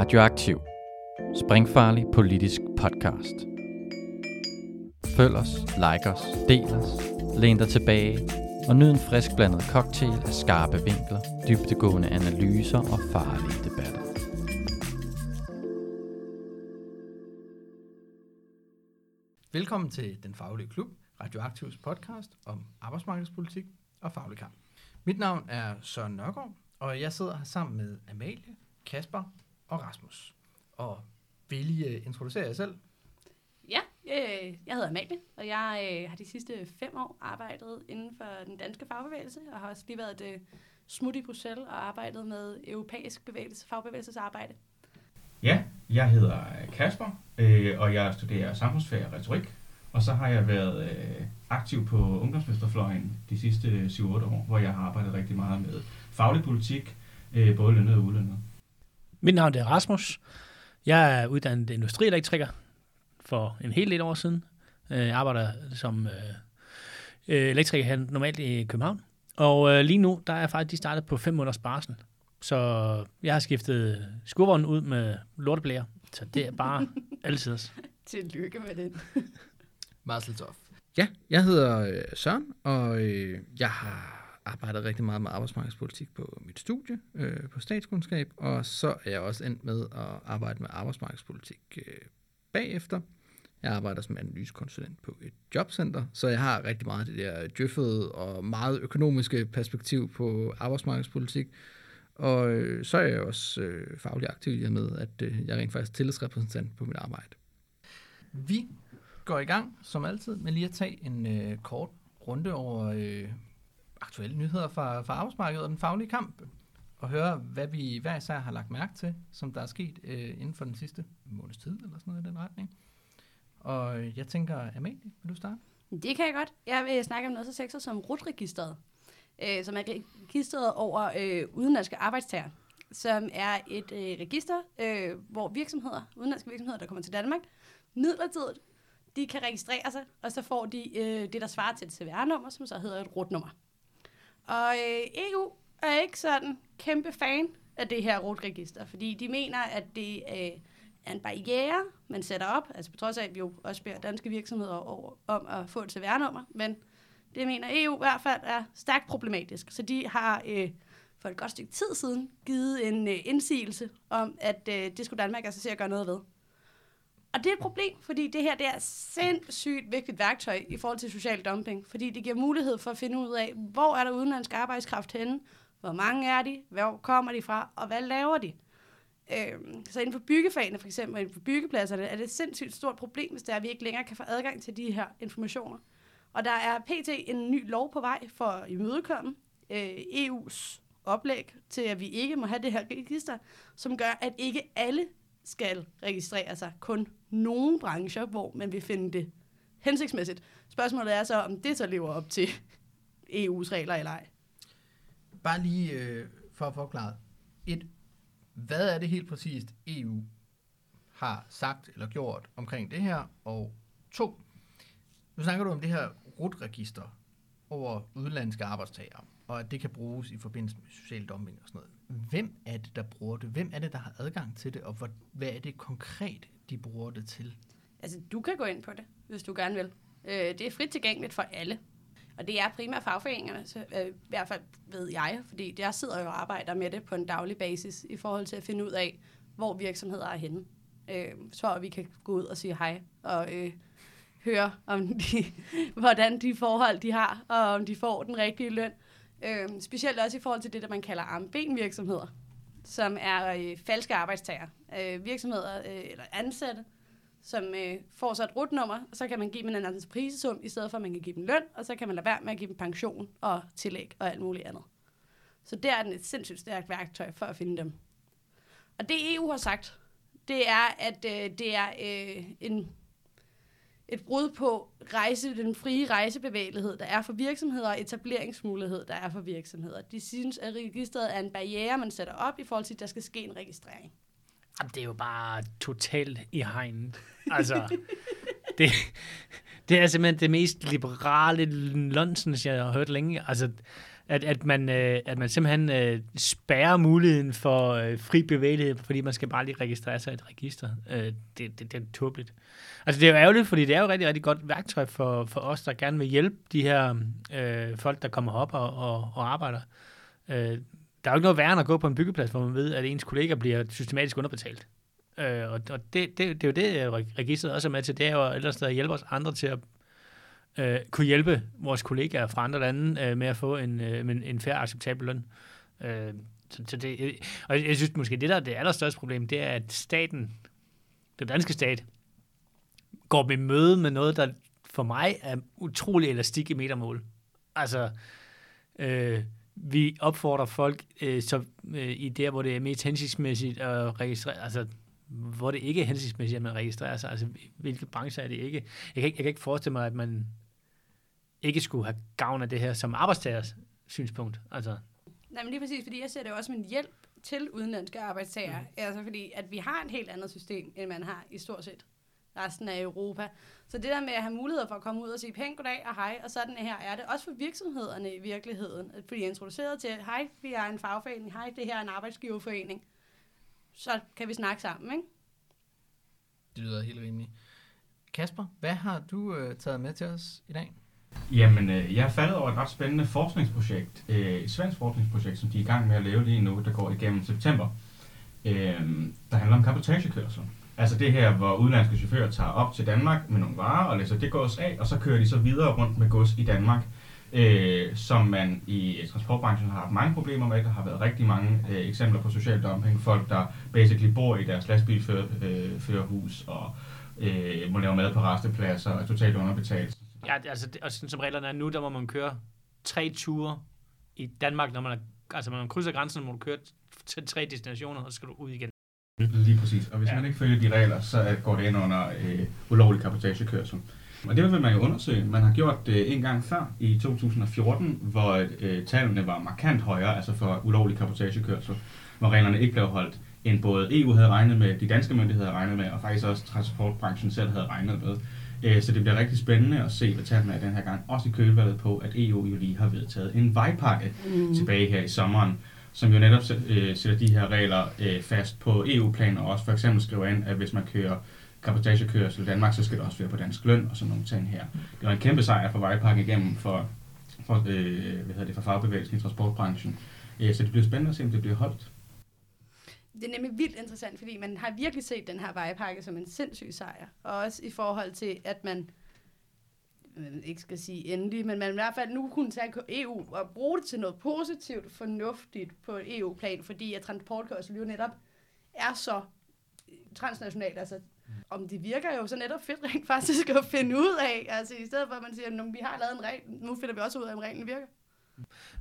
Radioaktiv. Springfarlig politisk podcast. Følg os, like os, del os, læn dig tilbage og nyd en frisk blandet cocktail af skarpe vinkler, dybtegående analyser og farlige debatter. Velkommen til Den Faglige Klub, Radioaktivs podcast om arbejdsmarkedspolitik og faglig kamp. Mit navn er Søren Nørgaard, og jeg sidder her sammen med Amalie, Kasper og Rasmus. Og vil I uh, introducere jer selv? Ja, øh, jeg hedder Amalie, og jeg øh, har de sidste fem år arbejdet inden for den danske fagbevægelse, og har også lige været øh, smut i Bruxelles og arbejdet med europæisk bevægelse, fagbevægelsesarbejde. Ja, jeg hedder Kasper, øh, og jeg studerer samfundsfag og retorik. Og så har jeg været øh, aktiv på ungdomsmesterfløjen de sidste 7-8 år, hvor jeg har arbejdet rigtig meget med faglig politik, øh, både lønnet og ulønnet. Mit navn er Rasmus. Jeg er uddannet industrielektriker for en hel del år siden. Øh, Jeg arbejder som øh, øh, elektriker her normalt i København. Og øh, lige nu, der er jeg faktisk startet på fem måneders barsel. Så jeg har skiftet skurvognen ud med lorteblære. Så det er bare altid. Tillykke med den. Marceltoff. Ja, jeg hedder øh, Søren, og øh, jeg har arbejdet rigtig meget med arbejdsmarkedspolitik på mit studie øh, på statskundskab, og så er jeg også endt med at arbejde med arbejdsmarkedspolitik øh, bagefter. Jeg arbejder som analysekonsulent på et jobcenter, så jeg har rigtig meget det der djøffede og meget økonomiske perspektiv på arbejdsmarkedspolitik. Og øh, så er jeg også øh, faglig aktiv i og med, at øh, jeg er rent faktisk tillidsrepræsentant på mit arbejde. Vi går i gang, som altid, med lige at tage en øh, kort runde over øh, aktuelle nyheder fra, fra arbejdsmarkedet og den faglige kamp, og høre, hvad vi hver især har lagt mærke til, som der er sket øh, inden for den sidste måneds tid, eller sådan noget i den retning. Og jeg tænker, Amalie, vil du starte? Det kan jeg godt. Jeg vil snakke om noget så sexet som RUT-registeret, øh, som er registret over øh, udenlandske arbejdstager, som er et øh, register, øh, hvor virksomheder, udenlandske virksomheder, der kommer til Danmark, midlertidigt, de kan registrere sig, og så får de øh, det, der svarer til et CVR-nummer, som så hedder et RUT-nummer. Og øh, EU er ikke sådan kæmpe fan af det her rotregister, fordi de mener, at det øh, er en barriere, man sætter op, altså på trods af, at vi jo også beder danske virksomheder over, om at få et CVR-nummer, men det mener EU i hvert fald er stærkt problematisk. Så de har øh, for et godt stykke tid siden givet en øh, indsigelse om, at øh, det skulle Danmark altså se at gøre noget ved. Og det er et problem, fordi det her det er sindssygt vigtigt værktøj i forhold til social dumping, fordi det giver mulighed for at finde ud af, hvor er der udenlandsk arbejdskraft henne, hvor mange er de, hvor kommer de fra, og hvad laver de. Øhm, så inden for byggefagene for eksempel, inden for byggepladserne, er det et sindssygt stort problem, hvis det er, at vi ikke længere kan få adgang til de her informationer. Og der er pt. en ny lov på vej for at imødekomme øh, EU's oplæg til, at vi ikke må have det her register, som gør, at ikke alle skal registrere sig. Kun nogle brancher, hvor man vil finde det hensigtsmæssigt. Spørgsmålet er så, om det så lever op til EU's regler eller ej. Bare lige øh, for at forklare. Et, hvad er det helt præcist, EU har sagt eller gjort omkring det her? Og to, nu snakker du om det her RUT-register over udenlandske arbejdstagere, og at det kan bruges i forbindelse med social dumping og sådan noget. Hvem er det, der bruger det? Hvem er det, der har adgang til det, og hvad, hvad er det konkret, de bruger det til? Altså, du kan gå ind på det, hvis du gerne vil. Øh, det er frit tilgængeligt for alle. Og det er primært fagforeningerne, så, øh, i hvert fald ved jeg, fordi jeg sidder jo og arbejder med det på en daglig basis i forhold til at finde ud af, hvor virksomheder er henne. Øh, så vi kan gå ud og sige hej og øh, høre, om de, hvordan de forhold de har, og om de får den rigtige løn. Øh, Øh, specielt også i forhold til det, der man kalder armbenvirksomheder, som er øh, falske arbejdstager. Øh, virksomheder øh, eller ansatte, som øh, får så et rutnummer, og så kan man give dem en entreprisesum, i stedet for at man kan give dem løn, og så kan man lade være med at give dem pension og tillæg og alt muligt andet. Så der er den et sindssygt stærkt værktøj for at finde dem. Og det EU har sagt, det er, at øh, det er øh, en, et brud på rejse, den frie rejsebevægelighed, der er for virksomheder, og etableringsmulighed, der er for virksomheder. De synes, at registret er en barriere, man sætter op i forhold til, at der skal ske en registrering. Jamen, det er jo bare totalt i hegnet. Altså, det, det er simpelthen det mest liberale nonsens, jeg har hørt længe. Altså, at, at, man, øh, at man simpelthen øh, spærrer muligheden for øh, fri bevægelighed, fordi man skal bare lige registrere sig i et register. Øh, det, det, det er tåbeligt. Altså det er jo ærgerligt, fordi det er jo et rigtig, rigtig godt værktøj for, for os, der gerne vil hjælpe de her øh, folk, der kommer op og, og, og arbejder. Øh, der er jo ikke noget værre end at gå på en byggeplads, hvor man ved, at ens kollega bliver systematisk underbetalt. Øh, og og det, det, det er jo det, øh, registret også er med til. Det er jo ellers at hjælpe os andre til at øh, kunne hjælpe vores kollegaer fra andre lande øh, med at få en, øh, en, en færre acceptabel løn. Øh, så, så det, øh, og jeg synes måske, det der er det allerstørste problem, det er, at staten, den danske stat, går med møde med noget, der for mig er utrolig elastik i metermål. Altså, øh, vi opfordrer folk øh, så, øh, i der, hvor det er mest hensigtsmæssigt at registrere, altså hvor det ikke er hensigtsmæssigt, at man registrerer sig. Altså, hvilke brancher er det ikke? Jeg kan ikke, jeg kan ikke forestille mig, at man ikke skulle have gavn af det her som arbejdstagers synspunkt. Altså. Nej, men lige præcis, fordi jeg ser det også som en hjælp til udenlandske arbejdstagere. Mm. Altså fordi, at vi har et helt andet system, end man har i stort set resten af Europa. Så det der med at have mulighed for at komme ud og sige pænt goddag og hej, og sådan her er det også for virksomhederne i virkeligheden. At blive introduceret til, hej, vi er en fagforening, hej, det her er en arbejdsgiverforening. Så kan vi snakke sammen, ikke? Det lyder helt rimeligt. Kasper, hvad har du øh, taget med til os i dag? Jamen, øh, jeg er faldet over et ret spændende forskningsprojekt, øh, et svensk forskningsprojekt, som de er i gang med at lave lige nu, der går igennem september, øh, der handler om kapotagekørsel. Altså det her, hvor udenlandske chauffører tager op til Danmark med nogle varer og læser det gods af, og så kører de så videre rundt med gods i Danmark, øh, som man i transportbranchen har haft mange problemer med. Der har været rigtig mange øh, eksempler på social dumping. Folk, der basically bor i deres lastbilførerhus øh, og øh, må lave mad på restepladser og er totalt underbetalt. Ja, altså, det, og som reglerne er nu, der må man køre tre ture i Danmark, når man, er, altså, når man krydser grænsen, må du køre til tre destinationer, og så skal du ud igen. Lige præcis. Og hvis ja. man ikke følger de regler, så går det ind under øh, ulovlig kapotagekørsel. Og det vil man jo undersøge. Man har gjort det en gang før i 2014, hvor øh, tallene var markant højere, altså for ulovlig kapotagekørsel, hvor reglerne ikke blev holdt, end både EU havde regnet med, de danske myndigheder havde regnet med, og faktisk også transportbranchen selv havde regnet med. Øh, så det bliver rigtig spændende at se, hvad tallene er den her gang. Også i kølvandet på, at EU jo lige har vedtaget en vejpakke mm. tilbage her i sommeren, som jo netop øh, sætter de her regler øh, fast på EU-plan, og også for eksempel skriver ind, at hvis man kører kapotagekørsel i Danmark, så skal det også være på dansk løn og sådan nogle ting her. Det var en kæmpe sejr for vejpakken igennem for, for, øh, hvad hedder det, for fagbevægelsen i transportbranchen. Så det bliver spændende at se, om det bliver holdt. Det er nemlig vildt interessant, fordi man har virkelig set den her vejpakke som en sindssyg sejr. Og også i forhold til, at man man ikke skal sige endelig, men man i hvert fald nu kunne tage EU og bruge det til noget positivt, fornuftigt på EU-plan, fordi at transportkørsel jo netop er så øh, transnationalt. Altså, om det virker jo så netop fedt rent faktisk at finde ud af. Altså i stedet for, at man siger, at vi har lavet en regel, nu finder vi også ud af, om reglen virker.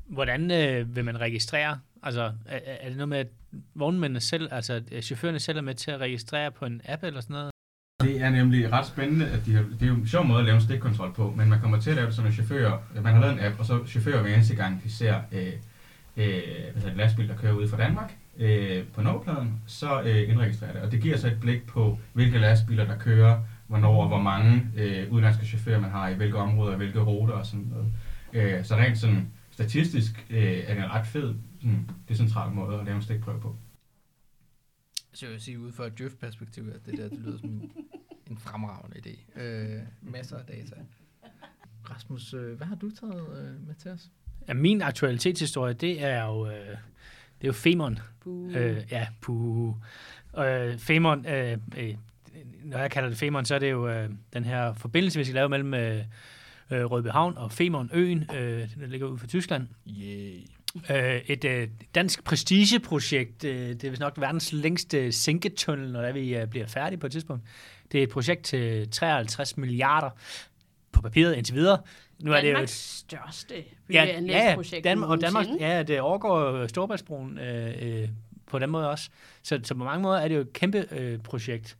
Hvordan øh, vil man registrere? Altså, er, er det noget med, at vognmændene selv, altså chaufførerne selv er med til at registrere på en app eller sådan noget? Det er nemlig ret spændende, at de har, det er jo en sjov måde at lave en stikkontrol på, men man kommer til at lave det som en chauffør. Man har lavet en app, og så chauffører hver eneste gang, de ser øh, øh, altså hedder, lastbil, der kører ud fra Danmark øh, på nummerpladen, så øh, indregistrerer det. Og det giver så et blik på, hvilke lastbiler, der kører, hvornår og hvor mange øh, udenlandske chauffører man har i hvilke områder, hvilke ruter og sådan noget. Øh, så rent sådan statistisk øh, er det en ret fed, sådan, decentral måde at lave en stikprøve på. Så jeg vil sige, ud fra et Djøf-perspektiv, at det der det lyder som en fremragende idé. Øh, masser af data. Rasmus, øh, hvad har du taget øh, med til os? Ja, min aktualitetshistorie, det er jo, øh, det er jo Femon. Øh, ja, puh. Øh, Femon, øh, øh, når jeg kalder det Femon, så er det jo øh, den her forbindelse, vi skal lave mellem øh, øh Rødbyhavn og Femern øen, øh, der ligger ud for Tyskland. Yeah. Øh, et øh, dansk prestigeprojekt. Øh, det er vist nok verdens længste sænketunnel, når vi øh, bliver færdige på et tidspunkt. Det er et projekt til 53 milliarder på papiret indtil videre. Nu er det jo et største ja, ja, Danmark, og Danmark, ja, det overgår Storbritannien øh, øh, på den måde også. Så, så på mange måder er det jo et kæmpe øh, projekt.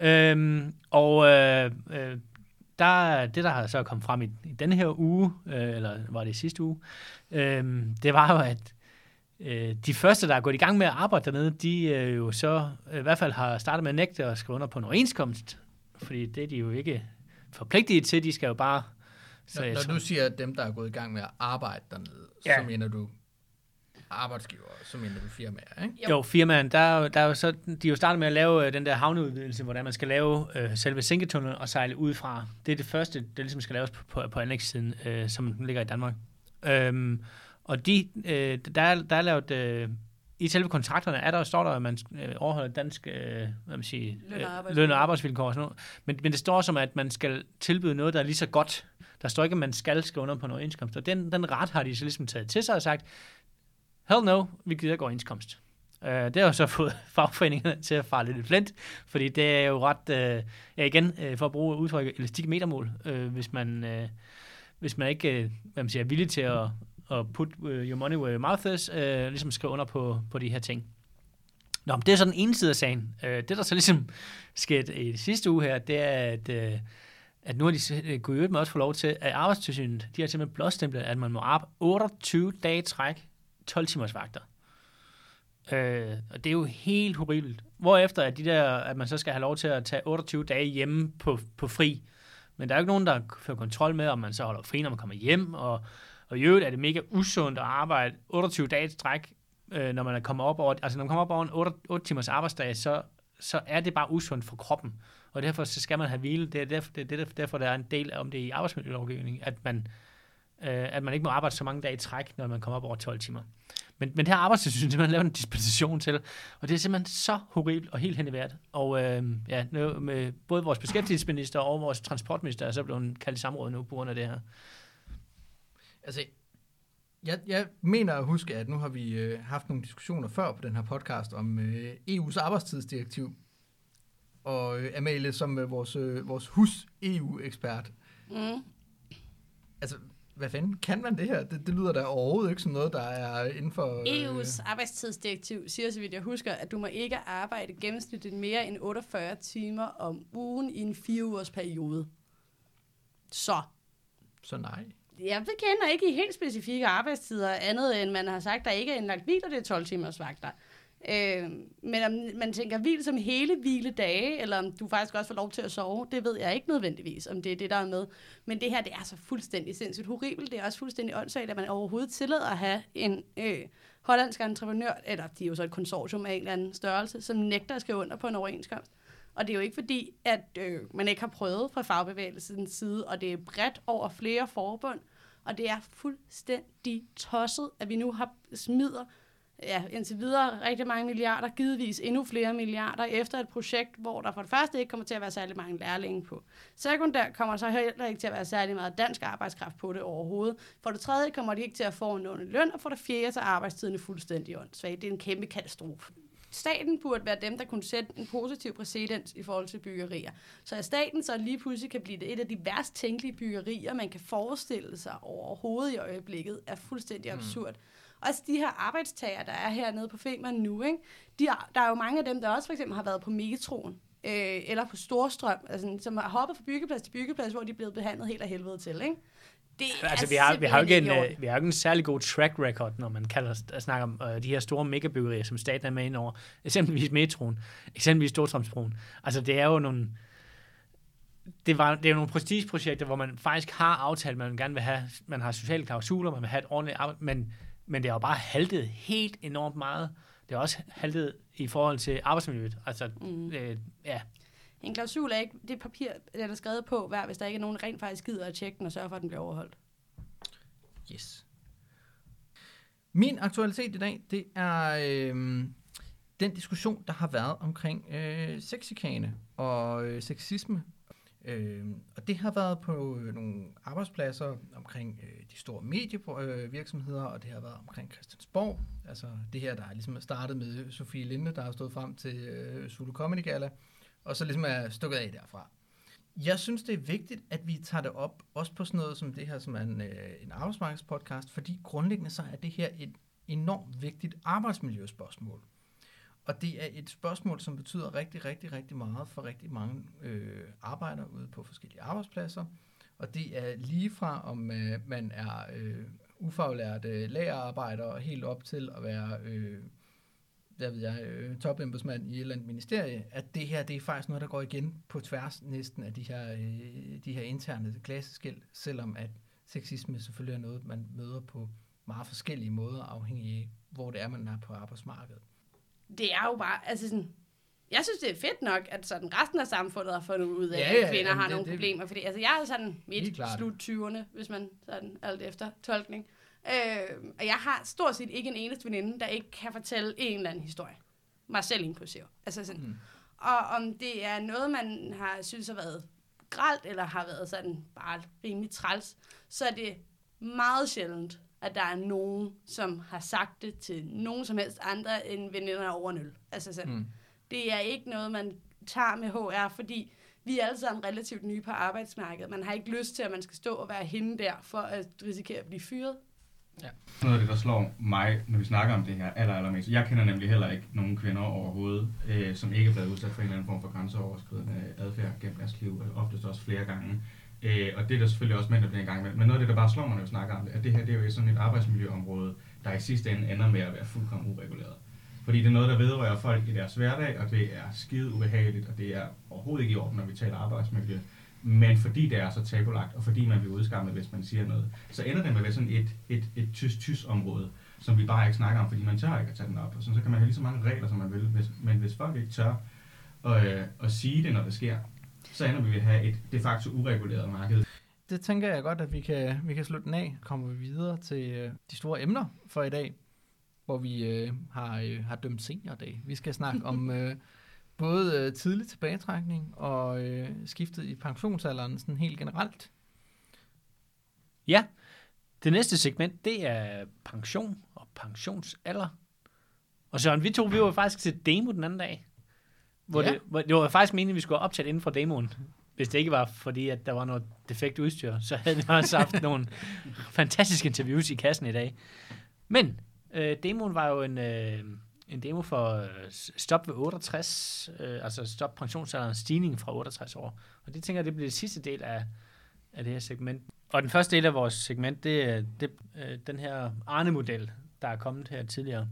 Øhm, og øh, øh, der, det, der har så kommet frem i, i denne her uge, øh, eller var det sidste uge, øh, det var jo, at øh, de første, der er gået i gang med at arbejde dernede, de øh, jo så øh, i hvert fald har startet med at nægte at skrive under på en overenskomst, fordi det er de jo ikke forpligtet til. De skal jo bare Så Når, når du siger dem, der er gået i gang med at arbejde dernede, Ja. så mener du arbejdsgiver, mener du firmaer, ikke? Jo, firmaen, der, er jo- der er jo så, de er jo startet med at lave øh, den der havneudvidelse, hvordan man skal lave øh, selve sænketunnelen og sejle udefra. Det er det første, der ligesom skal laves på, på, på anlægssiden, øh, som den ligger i Danmark. Øhm, og de, øh, der, er, der er lavet, øh, i selve kontrakterne er der, står der, at man øh, overholder dansk øh, hvad man siger, Løn- og øh, løn- og arbejdsvilkår og sådan noget. Men, men det står som, at man skal tilbyde noget, der er lige så godt. Der står ikke, at man skal skrive under på en overenskomst. Og den, den ret har de så ligesom taget til sig og sagt, hell no, vi gider ikke overenskomst. Uh, det har jo så fået fagforeningerne til at fare lidt i flint, fordi det er jo ret, uh, ja igen, uh, for at bruge udtrykket, elastik metermål, uh, hvis man, uh, hvis man ikke uh, hvad man siger, er villig til at, at put uh, your money where your mouth is, uh, ligesom skrive under på, på de her ting. Nå, men det er så den ene side af sagen. Uh, det, der så ligesom skete i sidste uge her, det er, at, uh, at nu har de gået i øvrigt også få lov til, at arbejdstilsynet, de har simpelthen blåstemplet, at man må arbejde 28 dage træk 12 timers vagter. Øh, og det er jo helt horribelt. Hvorefter at, de der, at man så skal have lov til at tage 28 dage hjemme på, på fri. Men der er jo ikke nogen, der fører kontrol med, om man så holder fri, når man kommer hjem. Og, og i øvrigt er det mega usundt at arbejde 28 dage i træk, øh, når man er kommet op over, altså når man kommer op over en 8, 8 timers arbejdsdag, så, så er det bare usundt for kroppen. Og derfor så skal man have hvile. Det er derfor, det er derfor, derfor der er en del om det i arbejdsmiljølovgivningen, at man, øh, at man ikke må arbejde så mange dage i træk, når man kommer op over 12 timer. Men, men det her arbejdstilsyn, det man lavet en dispensation til, og det er simpelthen så horribelt og helt hen i vejret. Og øh, ja, nu, med både vores beskæftigelsesminister og vores transportminister er så blevet kaldt i samråd nu på grund af det her. Altså, jeg, jeg mener at huske, at nu har vi øh, haft nogle diskussioner før på den her podcast om øh, EU's arbejdstidsdirektiv. Og øh, Amalie, som øh, vores, øh, vores hus-EU-ekspert, Mm. altså, hvad fanden kan man det her? Det, det lyder da overhovedet ikke som noget, der er inden for... øh, EU's arbejdstidsdirektiv siger, så vidt jeg husker, at du må ikke arbejde gennemsnitligt mere end 48 timer om ugen i en fire ugers periode. Så Så nej. jeg kender ikke i helt specifikke arbejdstider, andet end man har sagt, der ikke er indlagt hvil, og det er 12 timers vagter. Øh, men om man tænker hvil som hele hviledage, eller om du faktisk også får lov til at sove, det ved jeg ikke nødvendigvis, om det er det, der er med. Men det her, det er så fuldstændig sindssygt horribelt. Det er også fuldstændig åndssvagt, at man overhovedet tillader at have en øh, hollandsk entreprenør, eller de er jo så et konsortium af en eller anden størrelse, som nægter at skrive under på en overenskomst. Og det er jo ikke fordi, at øh, man ikke har prøvet fra fagbevægelsens side, og det er bredt over flere forbund, og det er fuldstændig tosset, at vi nu har smider ja, indtil videre rigtig mange milliarder, givetvis endnu flere milliarder, efter et projekt, hvor der for det første ikke kommer til at være særlig mange lærlinge på. Sekundært kommer så heller ikke til at være særlig meget dansk arbejdskraft på det overhovedet. For det tredje kommer de ikke til at få en løn, og for det fjerde så er arbejdstiden fuldstændig åndssvagt. Det er en kæmpe katastrofe. Staten burde være dem, der kunne sætte en positiv præcedens i forhold til byggerier. Så at staten så lige pludselig kan blive det et af de værst tænkelige byggerier, man kan forestille sig overhovedet i øjeblikket, er fuldstændig absurd. Også de her arbejdstager, der er hernede på Femern nu, ikke? De er, der er jo mange af dem, der også for eksempel har været på metroen, øh, eller på Storstrøm, altså, som har hoppet fra byggeplads til byggeplads, hvor de er blevet behandlet helt af helvede til. Ikke? Det Altså, er vi har, vi har jo ikke en, øh, vi har jo ikke en særlig god track record, når man kalder, at snakke om øh, de her store megabyggerier, som staten er med ind over. Eksempelvis metroen, eksempelvis Storstrømsbroen. Altså, det er jo nogle... Det, var, det er jo nogle prestigeprojekter, hvor man faktisk har aftalt, man gerne vil have, man har sociale klausuler, man vil have et ordentligt arbejde, men, men det har jo bare haltet helt enormt meget. Det har også haltet i forhold til arbejdsmiljøet. Altså, Mm. øh, ja, En klausul er ikke det papir, der er skrevet på, hver, hvis der ikke er nogen, rent faktisk gider at tjekke den og sørge for, at den bliver overholdt. Yes. Min aktualitet i dag, det er øh, den diskussion, der har været omkring øh, sexikane og øh, sexisme. Øh, og det har været på øh, nogle arbejdspladser omkring øh, de store medievirksomheder, øh, og det har været omkring Christiansborg. Altså det her, der er ligesom startet med Sofie Linde, der har stået frem til øh, Zulu Comedy Gala, og så ligesom er stukket af derfra. Jeg synes, det er vigtigt, at vi tager det op, også på sådan noget som det her, som er en, øh, en arbejdsmarkedspodcast, fordi grundlæggende så er det her et enormt vigtigt arbejdsmiljøspørgsmål. Og det er et spørgsmål, som betyder rigtig, rigtig, rigtig meget for rigtig mange øh, arbejdere ude på forskellige arbejdspladser. Og det er lige fra, om øh, man er øh, ufaglært øh, lagerarbejder, helt op til at være øh, der ved jeg, øh, topembedsmand i et eller andet ministerie, at det her, det er faktisk noget, der går igen på tværs næsten af de her, øh, de her interne klasseskæld, selvom at sexisme selvfølgelig er noget, man møder på meget forskellige måder, afhængig af, hvor det er, man er på arbejdsmarkedet. Det er jo bare, altså sådan, jeg synes, det er fedt nok, at sådan resten af samfundet har fundet ud af, Ja, ja, at kvinder jamen, har det- nogle det- problemer. Fordi altså, jeg er sådan midt slut 20'erne, hvis man sådan alt efter tolkning. Øh, og jeg har stort set ikke en eneste veninde, der ikke kan fortælle en eller anden historie. Mig selv inklusiv. Altså sådan. Mm. Og om det er noget, man har synes har været gralt, eller har været sådan bare rimelig træls, så er det meget sjældent, at der er nogen, som har sagt det til nogen som helst andre end veninder over nul. Altså sådan. Mm. Det er ikke noget, man tager med HR, fordi vi er alle sammen relativt nye på arbejdsmarkedet. Man har ikke lyst til, at man skal stå og være hende der, for at risikere at blive fyret. Noget af det, der slår mig, når vi snakker om det her aller, allermest. Jeg kender nemlig heller ikke nogen kvinder overhovedet, øh, som ikke er blevet udsat for en eller anden form for grænseoverskridende adfærd gennem deres liv, og oftest også flere gange. Øh, og det er der selvfølgelig også mænd, der bliver en gang med. Men noget af det, der bare slår mig, når vi snakker om det, at det her det er jo sådan et arbejdsmiljøområde, der i sidste ende ender med at være fuldkommen ureguleret. Fordi det er noget, der vedrører folk i deres hverdag, og det er skide ubehageligt, og det er overhovedet ikke i orden, når vi taler arbejdsmiljø. Men fordi det er så tabulagt, og fordi man bliver udskammet, hvis man siger noget, så ender det med at være sådan et, et, et tys-tys-område, som vi bare ikke snakker om, fordi man tør ikke at tage den op. Og sådan, så kan man have lige så mange regler, som man vil, hvis, men hvis folk ikke tør at, øh, at sige det, når det sker, så ender vi med at have et de facto ureguleret marked. Det tænker jeg godt, at vi kan, vi kan slutte den af. Kommer vi videre til øh, de store emner for i dag, hvor vi øh, har, øh, har dømt seniordag. Vi skal snakke om øh, både øh, tidlig tilbagetrækning og øh, skiftet i pensionsalderen sådan helt generelt. Ja, det næste segment, det er pension og pensionsalder. Og Søren, vi to, vi var faktisk til demo den anden dag. Hvor Ja. det, hvor, det var faktisk meningen, at vi skulle optage inden for demoen. Hvis det ikke var fordi, at der var noget defekt udstyr, så havde vi også haft nogle fantastiske interviews i kassen i dag. Men øh, demoen var jo en, øh, en demo for øh, stop ved 68, øh, altså stop pensionsalderens stigning fra 68 år. Og det tænker jeg, det bliver det sidste del af, af det her segment. Og den første del af vores segment, det er det, øh, den her Arne-model, der er kommet her tidligere.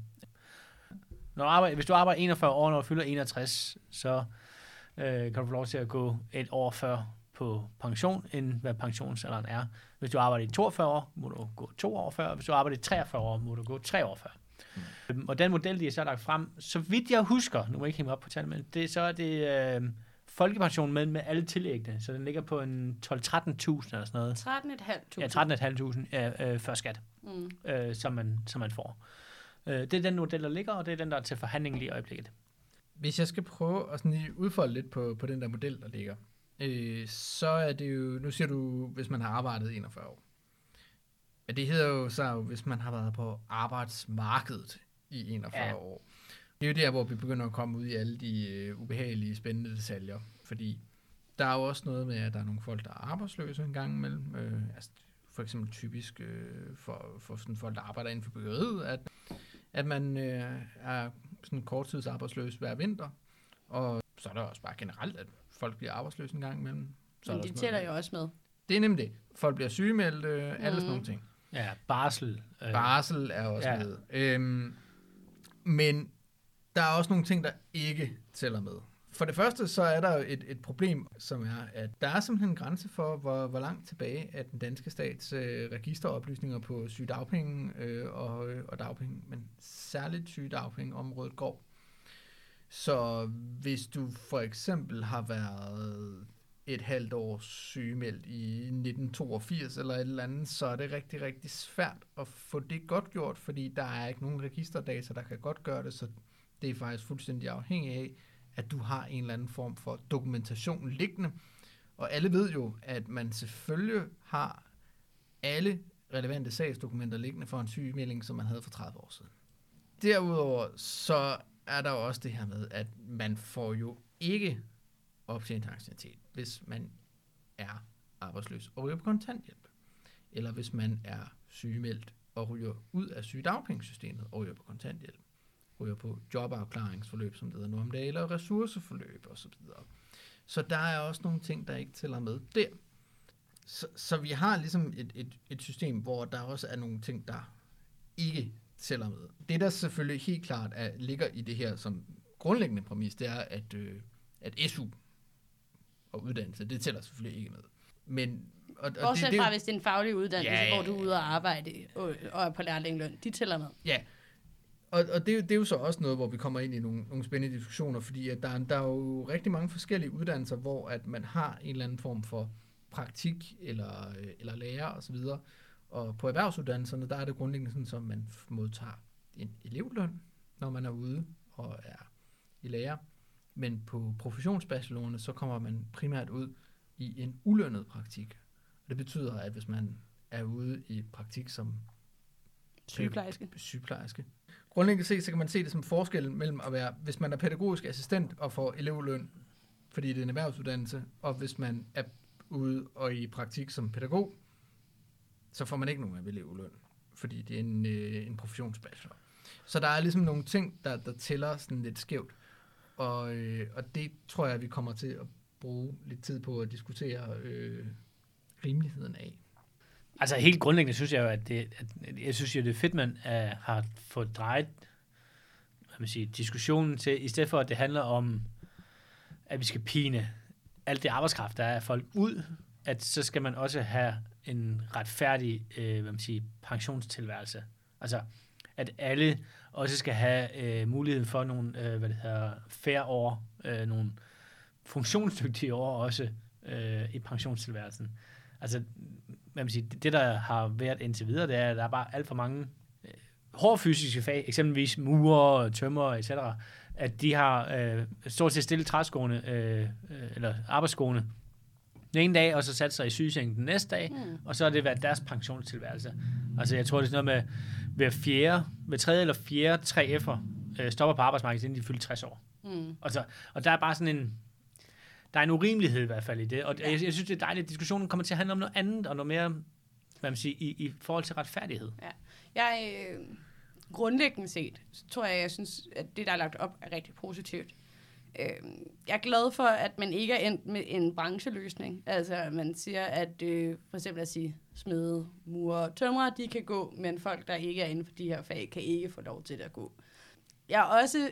Når du arbejder, hvis du arbejder 41 år, når du fylder 61, så øh, kan du få lov til at gå et år før på pension, end hvad pensionsalderen er. Hvis du arbejder i 42 år, må du gå to år før. Hvis du arbejder i 43 år, må du gå tre år før. Mm. Og den model, de har så lagt frem, så vidt jeg husker, nu må jeg ikke hænge op på tallet, men det, så er det øh, folkepension med, med alle tillæggene, så den ligger på en 12-13.000 eller sådan noget. 13.500. Ja, 13.500 ja, øh, før skat, Mm. øh, som, man, som man får. Øh, det er den model, der ligger, og det er den, der er til forhandling lige i øjeblikket. Hvis jeg skal prøve at sådan lige udfolde lidt på, på den der model, der ligger, øh, så er det jo, nu siger du, hvis man har arbejdet 41 år. Men det hedder jo så, hvis man har været på arbejdsmarkedet i 41 Ja. ja. år. Det er jo der, hvor vi begynder at komme ud i alle de øh, ubehagelige, spændende detaljer. Fordi der er jo også noget med, at der er nogle folk, der er arbejdsløse en gang imellem. Øh, altså for eksempel typisk øh, for, for sådan folk, der arbejder inden for byggeriet, at, at man øh, er sådan korttidsarbejdsløs hver vinter. Og så er der også bare generelt, at folk bliver arbejdsløse en gang imellem. Så Men der de sådan noget- tæller jo også med. Det er nemlig det. Folk bliver sygemeldt, øh, alle sådan nogle ting. Ja, barsel. Øh, Barsel er også ja. med. Øhm, men der er også nogle ting, der ikke tæller med. For det første, så er der jo et, et problem, som er, at der er simpelthen en grænse for, hvor, hvor langt tilbage at den danske stats øh, registeroplysninger på sygedagpenge øh, og, og dagpenge, men særligt sygedagpengeområdet går. Så hvis du for eksempel har været et halvt år sygemeldt i 1982 eller et eller andet, så er det rigtig, rigtig svært at få det godt gjort, fordi der er ikke nogen registerdata, der kan godt gøre det, så det er faktisk fuldstændig afhængigt af, at du har en eller anden form for dokumentation liggende. Og alle ved jo, at man selvfølgelig har alle relevante sagsdokumenter liggende for en sygemelding, som man havde for 30 år siden. Derudover så er der også det her med, at man får jo ikke optjent aktivitet, hvis man er arbejdsløs og ryger på kontanthjælp. Eller hvis man er sygemeldt og ryger ud af sygedagpengesystemet og ryger på kontanthjælp. Ryger på jobafklaringsforløb, som det hedder nu om dagen, eller ressourceforløb osv. Så der er også nogle ting, der ikke tæller med der. Så, så vi har ligesom et, et, et system, hvor der også er nogle ting, der ikke tæller med. Det, der selvfølgelig helt klart er, ligger i det her som grundlæggende præmis, det er, at, øh, at SU og uddannelse, det tæller selvfølgelig ikke med. Men, og, og Bortset det, det, fra, hvis det er en faglig uddannelse, Ja, hvor du er ude og arbejde og, og er på lærlingløn. De tæller med. Ja, og, og det, er jo- det er jo så også noget, hvor vi kommer ind i nogle, nogle spændende diskussioner, fordi at der, er- der er jo rigtig mange forskellige uddannelser, hvor at man har en eller anden form for praktik eller, eller lærer osv. Og på erhvervsuddannelserne, der er det grundlæggende sådan, at man modtager en elevløn, når man er ude og er i lærer. Men på professionsbachelorerne, så kommer man primært ud i en ulønnet praktik. Og det betyder, at hvis man er ude i praktik som Sygeplejerske. sygeplejerske. Grundlæggende set, så kan man se det som forskellen mellem at være, hvis man er pædagogisk assistent og får elevløn, fordi det er en erhvervsuddannelse, og hvis man er ude og i praktik som pædagog, så får man ikke nogen elevløn, fordi det er en, øh, en professionsbachelor. Så der er ligesom nogle ting, der, der tæller sådan lidt skævt, og, øh, og det tror jeg, vi kommer til at bruge lidt tid på at diskutere øh, rimeligheden af. Altså helt grundlæggende synes jeg jo, at det, at jeg synes jo, det er fedt, man uh, har fået drejet hvad man siger, diskussionen til, i stedet for, at det handler om, at vi skal pine alt det arbejdskraft, der er af folk ud, at så skal man også have en retfærdig øh, hvad man siger, pensionstilværelse. Altså, at alle også skal have øh, muligheden for nogle øh, hvad det hedder, færre år, øh, nogle funktionsdygtige år også øh, i pensionstilværelsen. Altså, hvad man siger, det, der har været indtil videre, det er, at der er bare alt for mange øh, hårde fysiske fag, eksempelvis murer, tømmer, etc., at de har øh, stort set stille træskoene, øh, øh, eller arbejdsskoene, den ene dag, og så sat sig i sygesengen den næste dag, Mm. og så har det været deres pensionstilværelse. Altså, jeg tror, det er sådan noget med, hver fjerde, hver tredje eller fjerde 3F'er øh, stopper på arbejdsmarkedet, inden de fylder 60 år. Mm. Og, så, og der er bare sådan en, der er en urimelighed i hvert fald i det, og Ja. jeg, jeg synes, det er dejligt, at diskussionen kommer til at handle om noget andet, og noget mere, hvad man siger, i, i forhold til retfærdighed. Jeg, øh, grundlæggende set, så tror jeg, jeg synes, at det, der er lagt op, er rigtig positivt. Øh, jeg er glad for, at man ikke er endt med en brancheløsning. Altså, man siger, at øh, for eksempel at sige, smede, murer, tømrere, de kan gå, men folk, der ikke er inden for de her fag, kan ikke få lov til at gå. Jeg er også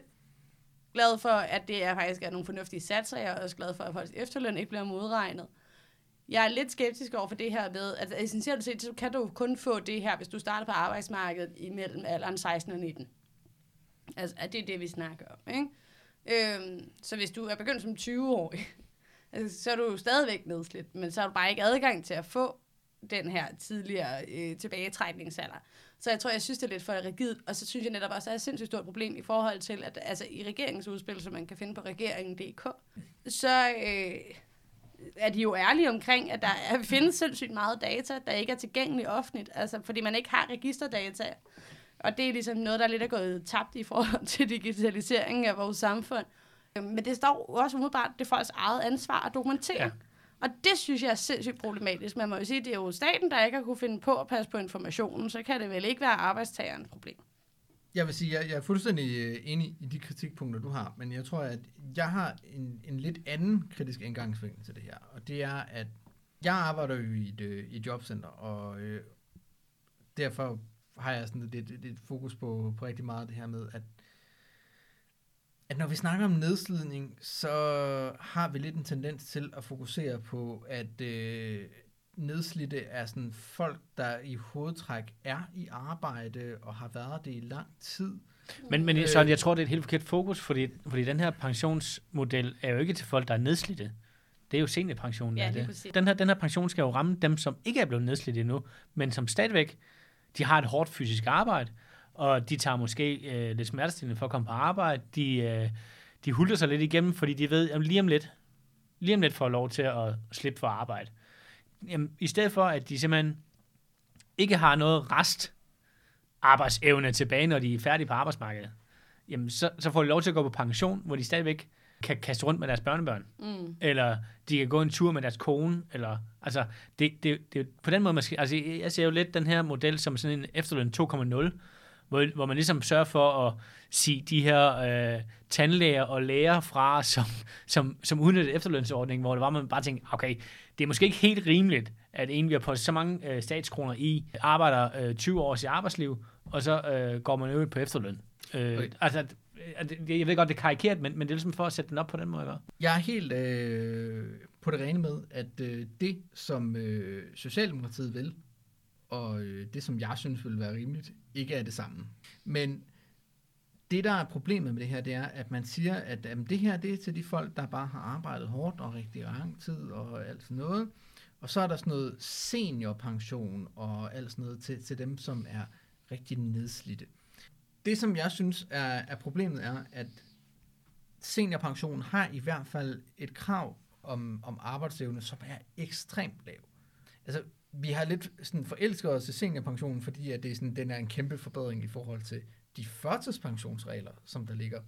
glad for, at det er faktisk er nogle fornuftige satser. Jeg er også glad for, at folks efterløn ikke bliver modregnet. Jeg er lidt skeptisk over for det her med, at essentielt set, så kan du kun få det her, hvis du starter på arbejdsmarkedet imellem alderen 16 og 19. Altså, at det er det, vi snakker om, ikke? Øhm, så hvis du er begyndt som 20-årig, altså, så er du stadigvæk nedslidt, men så har du bare ikke adgang til at få den her tidligere øh, tilbagetrækningsalder. Så jeg tror, jeg synes, det er lidt for rigidt, og så synes jeg netop også, at det er et sindssygt stort problem i forhold til, at altså, i regeringens udspil, som man kan finde på regeringen.dk, så øh, er de jo ærlige omkring, at der er, findes sindssygt meget data, der ikke er tilgængelig offentligt, altså fordi man ikke har registerdata. Og det er ligesom noget, der lidt er gået tabt i forhold til digitaliseringen af vores samfund. Men det står også umiddelbart, det er folks eget ansvar at dokumentere. Ja. Og det synes jeg er sindssygt problematisk. Man må jo sige, at det er jo staten, der ikke har kunne finde på at passe på informationen, så kan det vel ikke være arbejdstagerens problem. Jeg vil sige, jeg, jeg er fuldstændig øh, enig i de kritikpunkter, du har, men jeg tror, at jeg har en, en lidt anden kritisk indgangsvinkel til det her, og det er, at jeg arbejder jo i et, øh, i et jobcenter, og øh, derfor har jeg sådan lidt, lidt, lidt fokus på, på rigtig meget det her med, at, at når vi snakker om nedslidning, så har vi lidt en tendens til at fokusere på, at øh, nedslidte er sådan folk, der i hovedtræk er i arbejde og har været det i lang tid. Men, men Øh. så jeg tror, det er et helt forkert fokus, fordi, fordi den her pensionsmodel er jo ikke til folk, der er nedslidte. Det er jo seniorpensionen. Ja, er det. præcis. Den her, den her pension skal jo ramme dem, som ikke er blevet nedslidt endnu, men som stadigvæk, de har et hårdt fysisk arbejde, og de tager måske øh, lidt smertestillende for at komme på arbejde. De, øh, de hulter sig lidt igennem, fordi de ved, at lige om lidt, lige om lidt får lov til at slippe for arbejde. Jamen, I stedet for, at de simpelthen ikke har noget rest arbejdsevne tilbage, når de er færdige på arbejdsmarkedet, jamen så, så får de lov til at gå på pension, hvor de stadigvæk kan kaste rundt med deres børnebørn, Mm. eller de kan gå en tur med deres kone, eller, altså, det, det, det, på den måde, man skal, altså, jeg ser jo lidt den her model som sådan en efterløn 2.0, hvor, hvor man ligesom sørger for at sige de her øh, tandlæger og læger fra, som, som, som udnyttede efterlønsordningen, hvor det var, man bare tænkte, okay, det er måske ikke helt rimeligt, at en, vi har postet så mange øh, statskroner i, arbejder øh, 20 år i arbejdsliv, og så øh, går man ud på efterløn. Øh, Okay. Altså, jeg ved godt, det er karikeret, men, men det er ligesom for at sætte den op på den måde. Ikke? Jeg er helt øh, på det rene med, at øh, det, som øh, Socialdemokratiet vil, og øh, det, som jeg synes vil være rimeligt, ikke er det samme. Men det, der er problemet med det her, det er, at man siger, at jamen, det her det er til de folk, der bare har arbejdet hårdt og rigtig lang tid og alt sådan noget. Og så er der sådan noget seniorpension og alt sådan noget til, til dem, som er rigtig nedslidte. Det, som jeg synes er, er problemet, er, at seniorpensionen har i hvert fald et krav om, om arbejdsevne, som er ekstremt lav. Altså, vi har lidt sådan forelsket os til seniorpensionen, fordi at det er sådan, den er en kæmpe forbedring i forhold til de førtidspensionsregler, som der ligger.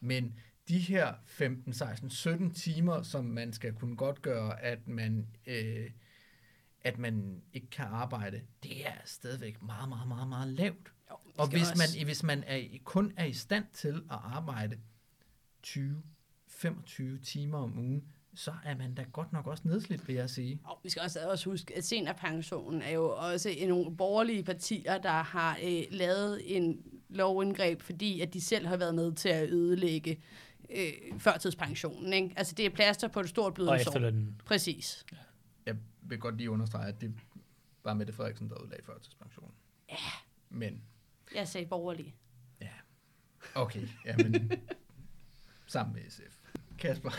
Men de her 15, 16, 17 timer, som man skal kunne godt gøre, at man, øh, at man ikke kan arbejde, det er stadigvæk meget, meget, meget, meget lavt. Jo, Og hvis også- man, hvis man er, kun er i stand til at arbejde 20-25 timer om ugen, så er man da godt nok også nedslidt, vil jeg sige. Og vi skal også, også huske, at seniorpensionen er jo også en nogle borgerlige partier, der har øh, lavet en lovindgreb, fordi at de selv har været med til at ødelægge øh, førtidspensionen. Ikke? Altså det er plaster på et stort Og blødende sår. efterlønnen. Præcis. Jeg vil godt lige understrege, at det var Mette Frederiksen, der udlagde førtidspensionen. Ja. Men, Jeg sagde borgerlige. okay, jamen, sammen med SF. Kasper.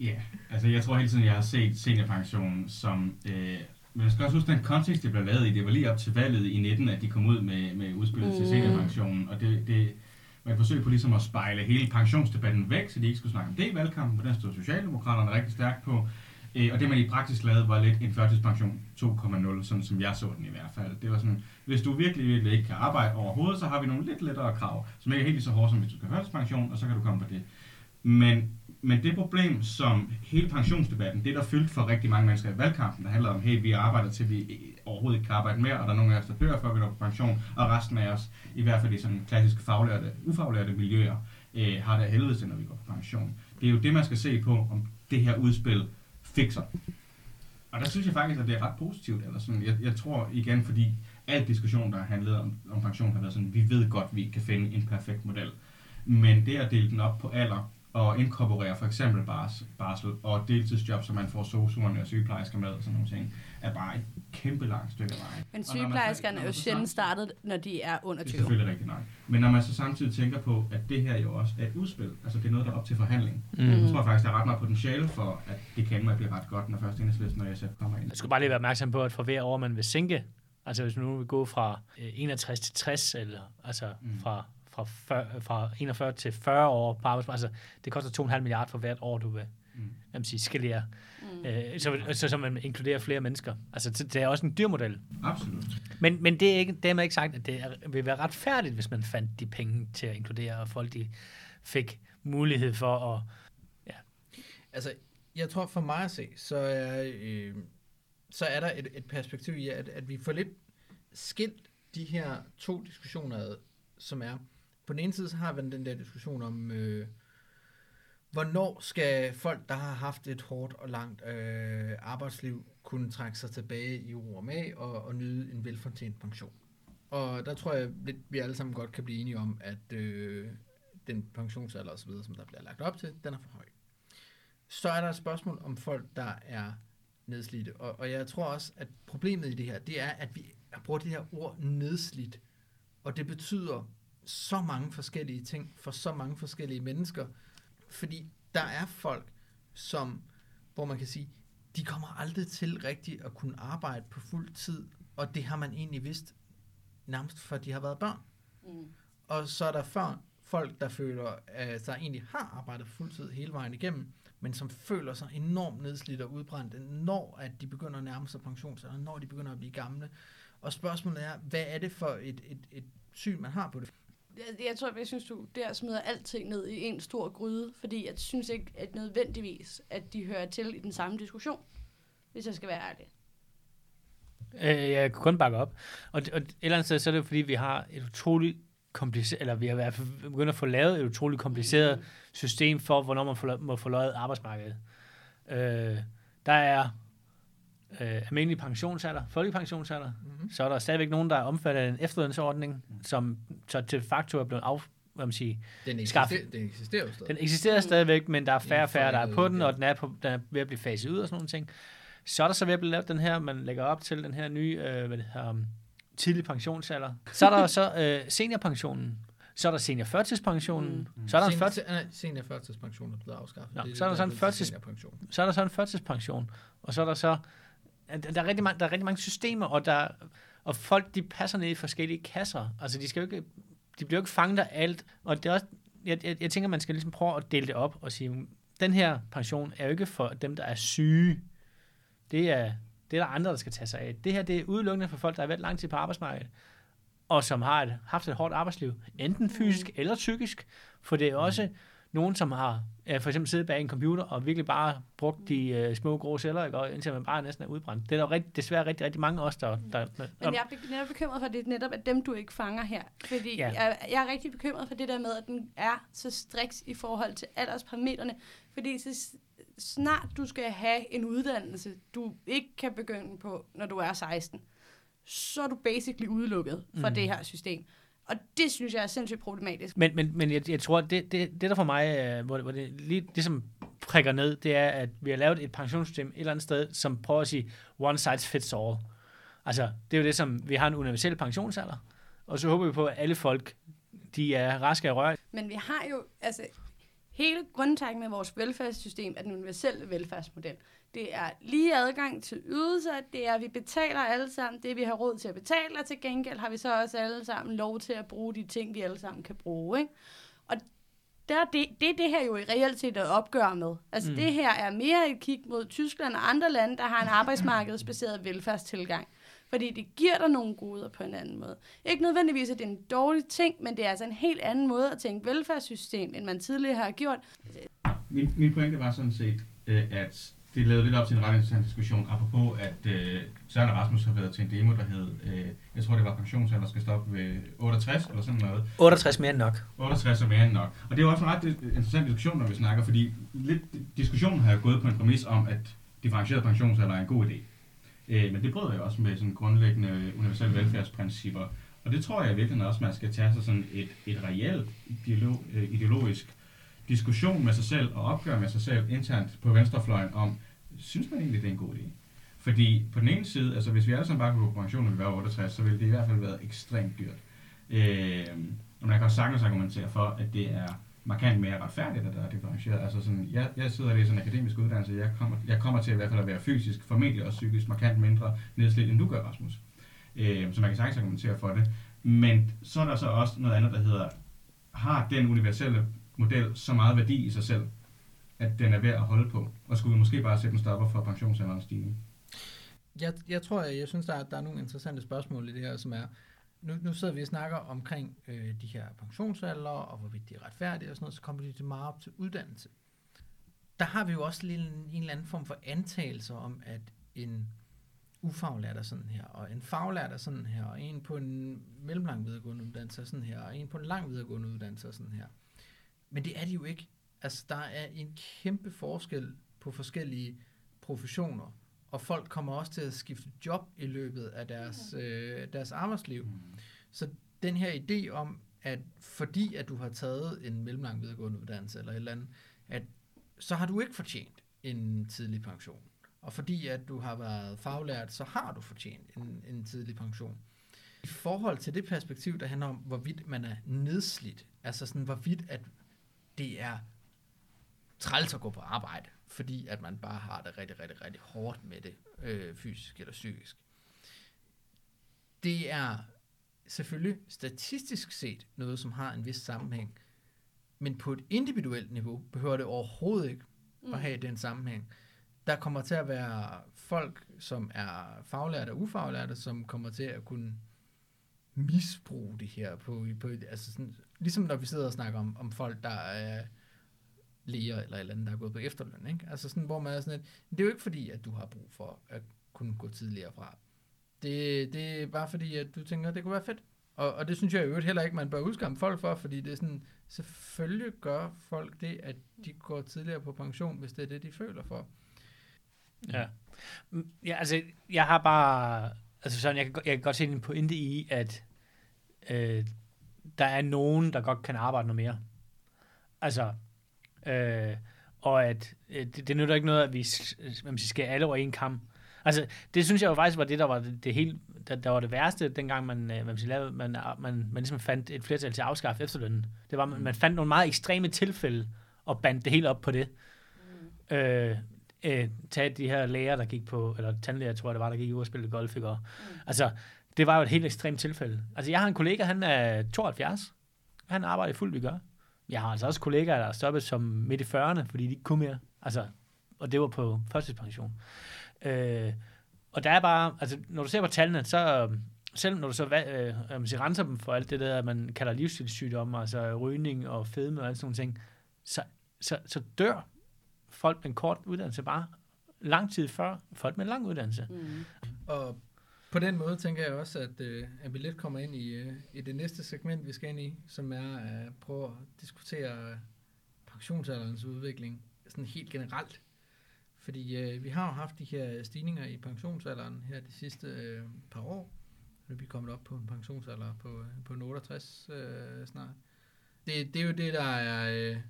Ja, altså jeg tror hele tiden, jeg har set seniorpensionen som... Øh, men jeg skal også huske den kontekst, det blev lavet i. Det var lige op til valget i 19, at de kom ud med, med udspillet mm. til seniorpensionen. Og det, det var et forsøg på ligesom at spejle hele pensionsdebatten væk, så de ikke skulle snakke om det i valgkampen, for den stod Socialdemokraterne rigtig stærkt på. Øh, og det, man i praksis lavede, var lidt en førtidspension 2,0, sådan som jeg så den i hvert fald. Det var sådan, hvis du virkelig, virkelig ikke kan arbejde overhovedet, så har vi nogle lidt lettere krav, som ikke er helt så hårde, som hvis du skal førtidspension, og så kan du komme på det. Men, men det problem, som hele pensionsdebatten, det der fyldte for rigtig mange mennesker i valgkampen, der handler om, hey, vi arbejder til vi overhovedet ikke kan arbejde mere, og der er nogle af os, der dør, før vi når på pension, og resten af os, i hvert fald i sådan klassiske faglærte, ufaglærte miljøer, øh, har det af helvede til, når vi går på pension. Det er jo det, man skal se på, om det her udspil fikser. Og der synes jeg faktisk, at det er ret positivt. Eller sådan. Jeg, jeg tror igen, fordi al diskussion, der har handlet om, om pension, har været sådan, vi ved godt, vi ikke kan finde en perfekt model. Men det at dele den op på alder, og inkorporere for eksempel bars, barsel og deltidsjob, så man får sosuerne og sygeplejersker med og sådan nogle ting, er bare et kæmpe langt stykke af vejen. Men man så- sygeplejerskerne når er jo man så sjældent startet, når de er under Det er 20. selvfølgelig rigtigt nok. Men når man så samtidig tænker på, at det her jo også er et udspil, altså det er noget, der er op til forhandling, Mm. jeg tror faktisk, der er ret meget potentiale for, at det kan at blive ret godt, når først enhedslisten og SF kommer ind. Jeg skulle bare lige være opmærksom på, at for hver år, man vil sænke, altså hvis man nu vil gå fra øh, 61 til 60, eller altså mm. fra, fra, 40, fra 41 til 40 år på arbejdsmarkedet, altså det koster 2,5 milliarder for hvert år, du vil Mm. vil sige, skalere, Mm. øh, så, så, så man inkluderer flere mennesker. Altså det det er også en dyr model. Absolut. Men, men det er ikke, dermed ikke sagt, at det er, vil være retfærdigt, hvis man fandt de penge til at inkludere, og folk de fik mulighed for at... Altså, jeg tror for mig at se, så er, øh, så er der et, et perspektiv i, at, at vi får lidt skilt de her to diskussioner ad, som er, på den ene side, så har vi den der diskussion om, øh, hvornår skal folk, der har haft et hårdt og langt øh, arbejdsliv, kunne trække sig tilbage i ro og mag og, og nyde en velfortjent pension. Og der tror jeg lidt, vi alle sammen godt kan blive enige om, at øh, den pensionsalder osv., som der bliver lagt op til, den er for høj. Så er der et spørgsmål om folk, der er nedslidte. Og, og jeg tror også, at problemet i det her, det er, at vi bruger det her ord nedslidt. Og det betyder så mange forskellige ting for så mange forskellige mennesker. Fordi der er folk, som, hvor man kan sige, de kommer aldrig til rigtigt at kunne arbejde på fuld tid. Og det har man egentlig vidst nærmest før de har været børn. Mm. Og så er der før folk, der føler, at der egentlig har arbejdet fuldtid hele vejen igennem, men som føler sig enormt nedslidt og udbrændt, når at de begynder at nærme sig pensionsalderen, når de begynder at blive gamle. Og spørgsmålet er, hvad er det for et, et, et syn, man har på det? Jeg, jeg tror, jeg synes, du der smider alting ned i en stor gryde, fordi jeg synes ikke at nødvendigvis, at de hører til i den samme diskussion, hvis jeg skal være ærlig. Øh, jeg kan kun bakke op. Og, og et eller andet sted, så er det jo, fordi, vi har et utroligt kompliceret, eller vi har i hvert fald begyndt at få lavet et utroligt kompliceret system for, hvornår man får, må forløjet arbejdsmarkedet. Øh, Der er øh, almindelig pensionsalder, folkepensionsalder. Mm-hmm. Så er der stadigvæk nogen, der er omfattet af en efterlønsordning, som så til facto er blevet af, hvad man siger, Den, eksister, den eksisterer jo stadig. den eksisterer stadigvæk, men der er færre og En færre, der er på den, og den er, på, den er ved at blive faset ud og sådan nogle ting. Så er der så ved at blive lavet den her, man lægger op til den her nye, øh, hvad det hedder, um, tidlig pensionsalder. Så er der så øh, seniorpensionen. Så er der seniorførtidspensionen. Mm. Så er der en Sen- førtids, nej, Seniorførtidspension er blevet afskaffet. Nå, Det så er der sådan en derfor, det førtids- seniorpension. så er der så en førtidspension, og så er der så, der er rigtig mange, der er rigtig mange systemer, og, der, og folk, de passer ned i forskellige kasser. Altså, de skal jo ikke, de bliver jo ikke fanget af alt, og det er også, jeg, jeg, jeg tænker, man skal ligesom prøve at dele det op og sige, den her pension er jo ikke for dem, der er syge. Det er, det er der andre, der skal tage sig af. Det her, det er udelukkende for folk, der har været lang tid på arbejdsmarkedet, og som har et, haft et hårdt arbejdsliv, enten fysisk eller psykisk, for det er også nogen, som har øh, for eksempel siddet bag en computer og virkelig bare brugt de øh, små grå celler, ikke? og indtil man bare næsten er udbrændt. Det er der rigtig, desværre rigtig, rigtig mange af os, der... der, Men jeg er netop bekymret for, at det netop er dem, du ikke fanger her. Fordi Ja. jeg, jeg er rigtig bekymret for det der med, at den er så striks i forhold til aldersparametrene. Fordi så snart du skal have en uddannelse, du ikke kan begynde på, når du er 16, så er du basically udelukket fra Mm. det her system. Og det synes jeg er sindssygt problematisk. Men, men, men jeg, jeg tror, det, det, det der for mig, øh, hvor, hvor det lige det, som prikker ned, det er, at vi har lavet et pensionssystem et eller andet sted, som prøver at sige, one size fits all. Altså, det er jo det, som vi har en universel pensionsalder, og så håber vi på, at alle folk, de er raske af rør. Men vi har jo, altså, hele grundtanken med vores velfærdssystem er den universelle velfærdsmodel. Det er lige adgang til ydelser, det er, at vi betaler alle sammen det, vi har råd til at betale, og til gengæld har vi så også alle sammen lov til at bruge de ting, vi alle sammen kan bruge. Ikke? Og der, er det, det er det her jo i reelt set et opgør med. Altså Mm. mm. det her er mere et kig mod Tyskland og andre lande, der har en arbejdsmarkedsbaseret velfærdstilgang. Fordi det giver dig nogle goder på en anden måde. Ikke nødvendigvis, at det er en dårlig ting, men det er altså en helt anden måde at tænke velfærdssystem, end man tidligere har gjort. Min, min pointe var sådan set, øh, at det lavede lidt op til en ret interessant diskussion, apropos at øh, Søren og Rasmus har været til en demo, der hed, øh, jeg tror det var pensionsalder skal stoppe ved 68 eller sådan noget. 68 mere end nok. 68 er mere end nok. Og det er jo også en ret øh, interessant diskussion, når vi snakker, fordi lidt, diskussionen har jo gået på en præmis om, at differentieret pensionsalder er en god idé. Øh, men det bryder jo også med sådan grundlæggende universelle velfærdsprincipper. Og det tror jeg virkelig også, man skal tage sig sådan et, et reelt ideolo, øh, ideologisk diskussion med sig selv og opgør med sig selv internt på venstrefløjen om, synes man egentlig, det er en god idé? Fordi på den ene side, altså hvis vi alle sammen bare kunne gå på pension, når vi var 68, så ville det i hvert fald være ekstremt dyrt. Øh, og man kan også sagtens argumentere for, at det er markant mere retfærdigt, at der er differentieret. Altså sådan, jeg, jeg sidder og læser en akademisk uddannelse, jeg kommer, jeg kommer til i hvert fald at være fysisk, formentlig også psykisk, markant mindre nedslidt, end du gør, Rasmus. Øh, så man kan sagtens argumentere for det. Men så er der så også noget andet, der hedder, har den universelle model så meget værdi i sig selv, at den er værd at holde på? Og skulle vi måske bare sætte en stopper for pensionsalderens stigning? Jeg, jeg tror, jeg, jeg synes, der er, der er nogle interessante spørgsmål i det her, som er, nu, nu sidder vi og snakker omkring øh, de her pensionsalder, og hvorvidt de er retfærdige og sådan noget, så kommer de til meget op til uddannelse. Der har vi jo også lige en, en eller anden form for antagelser om, at en ufaglært er sådan her, og en faglært er sådan her, og en på en mellemlang videregående uddannelse er sådan her, og en på en lang videregående uddannelse er sådan her. Men det er de jo ikke. Altså, der er en kæmpe forskel på forskellige professioner, og folk kommer også til at skifte job i løbet af deres, øh, deres arbejdsliv. Så den her idé om, at fordi at du har taget en mellemlang videregående uddannelse eller et eller andet, at så har du ikke fortjent en tidlig pension. Og fordi at du har været faglært, så har du fortjent en, en tidlig pension. I forhold til det perspektiv, der handler om, hvorvidt man er nedslidt, altså sådan, hvorvidt at det er træls at gå på arbejde, fordi at man bare har det rigtig, rigtig, rigtig hårdt med det, øh, fysisk eller psykisk. Det er selvfølgelig statistisk set noget, som har en vis sammenhæng, men på et individuelt niveau behøver det overhovedet ikke Mm. at have den sammenhæng. Der kommer til at være folk, som er faglærte og ufaglærte, som kommer til at kunne misbruge det her på, på altså sådan, ligesom når vi sidder og snakker om, om folk, der er læger eller et eller andet, der er gået på efterløn, ikke? Altså sådan, hvor man er sådan lidt, det er jo ikke fordi, at du har brug for at kunne gå tidligere fra. Det, det er bare fordi, at du tænker, at det kunne være fedt. Og, og det synes jeg i øvrigt heller ikke, man bør udskamme folk for, fordi det er sådan, selvfølgelig gør folk det, at de går tidligere på pension, hvis det er det, de føler for. Ja. Mm, ja, altså, jeg har bare... Altså sådan, jeg kan, jeg kan godt se en pointe i, at øh, der er nogen, der godt kan arbejde noget mere. Altså, øh, og at øh, det, det nytter ikke noget, at vi hvad man skal alle over en kamp. Altså, det synes jeg jo faktisk var det, der var det, det helt, der, der var det værste, dengang man, øh, man, lavede, man, man, man ligesom fandt et flertal til at afskaffe efterlønnen. Det var, man, man fandt nogle meget ekstreme tilfælde, og bandt det helt op på det. Mm. Øh, øh, tage de her læger, der gik på, eller tandlæger, tror jeg det var, der gik ud og spillede golf, ikke? Og, mm. Altså, det var jo et helt ekstremt tilfælde. Altså, jeg har en kollega, han er 72. Han arbejder i fuld vi gør. Jeg har altså også kollegaer, der er stoppet som midt i 40'erne, fordi de ikke kunne mere. Altså, og det var på førstidspension. Øh, og der er bare, altså, når du ser på tallene, så selv når du så øh, man siger, renser dem for alt det der, man kalder livsstilssygdomme, altså rygning og fedme og alt sådan nogle ting, så, så, så dør folk med en kort uddannelse bare lang tid før folk med en lang uddannelse. Mm. Og på den måde tænker jeg også, at, øh, at vi lidt kommer ind i, øh, i det næste segment, vi skal ind i, som er at prøve at diskutere pensionsalderens udvikling sådan helt generelt. Fordi øh, vi har jo haft de her stigninger i pensionsalderen her de sidste øh, par år. Nu er vi kommet op på en pensionsalder på, øh, på 68 øh, snart. Det, det er jo det, der er, øh,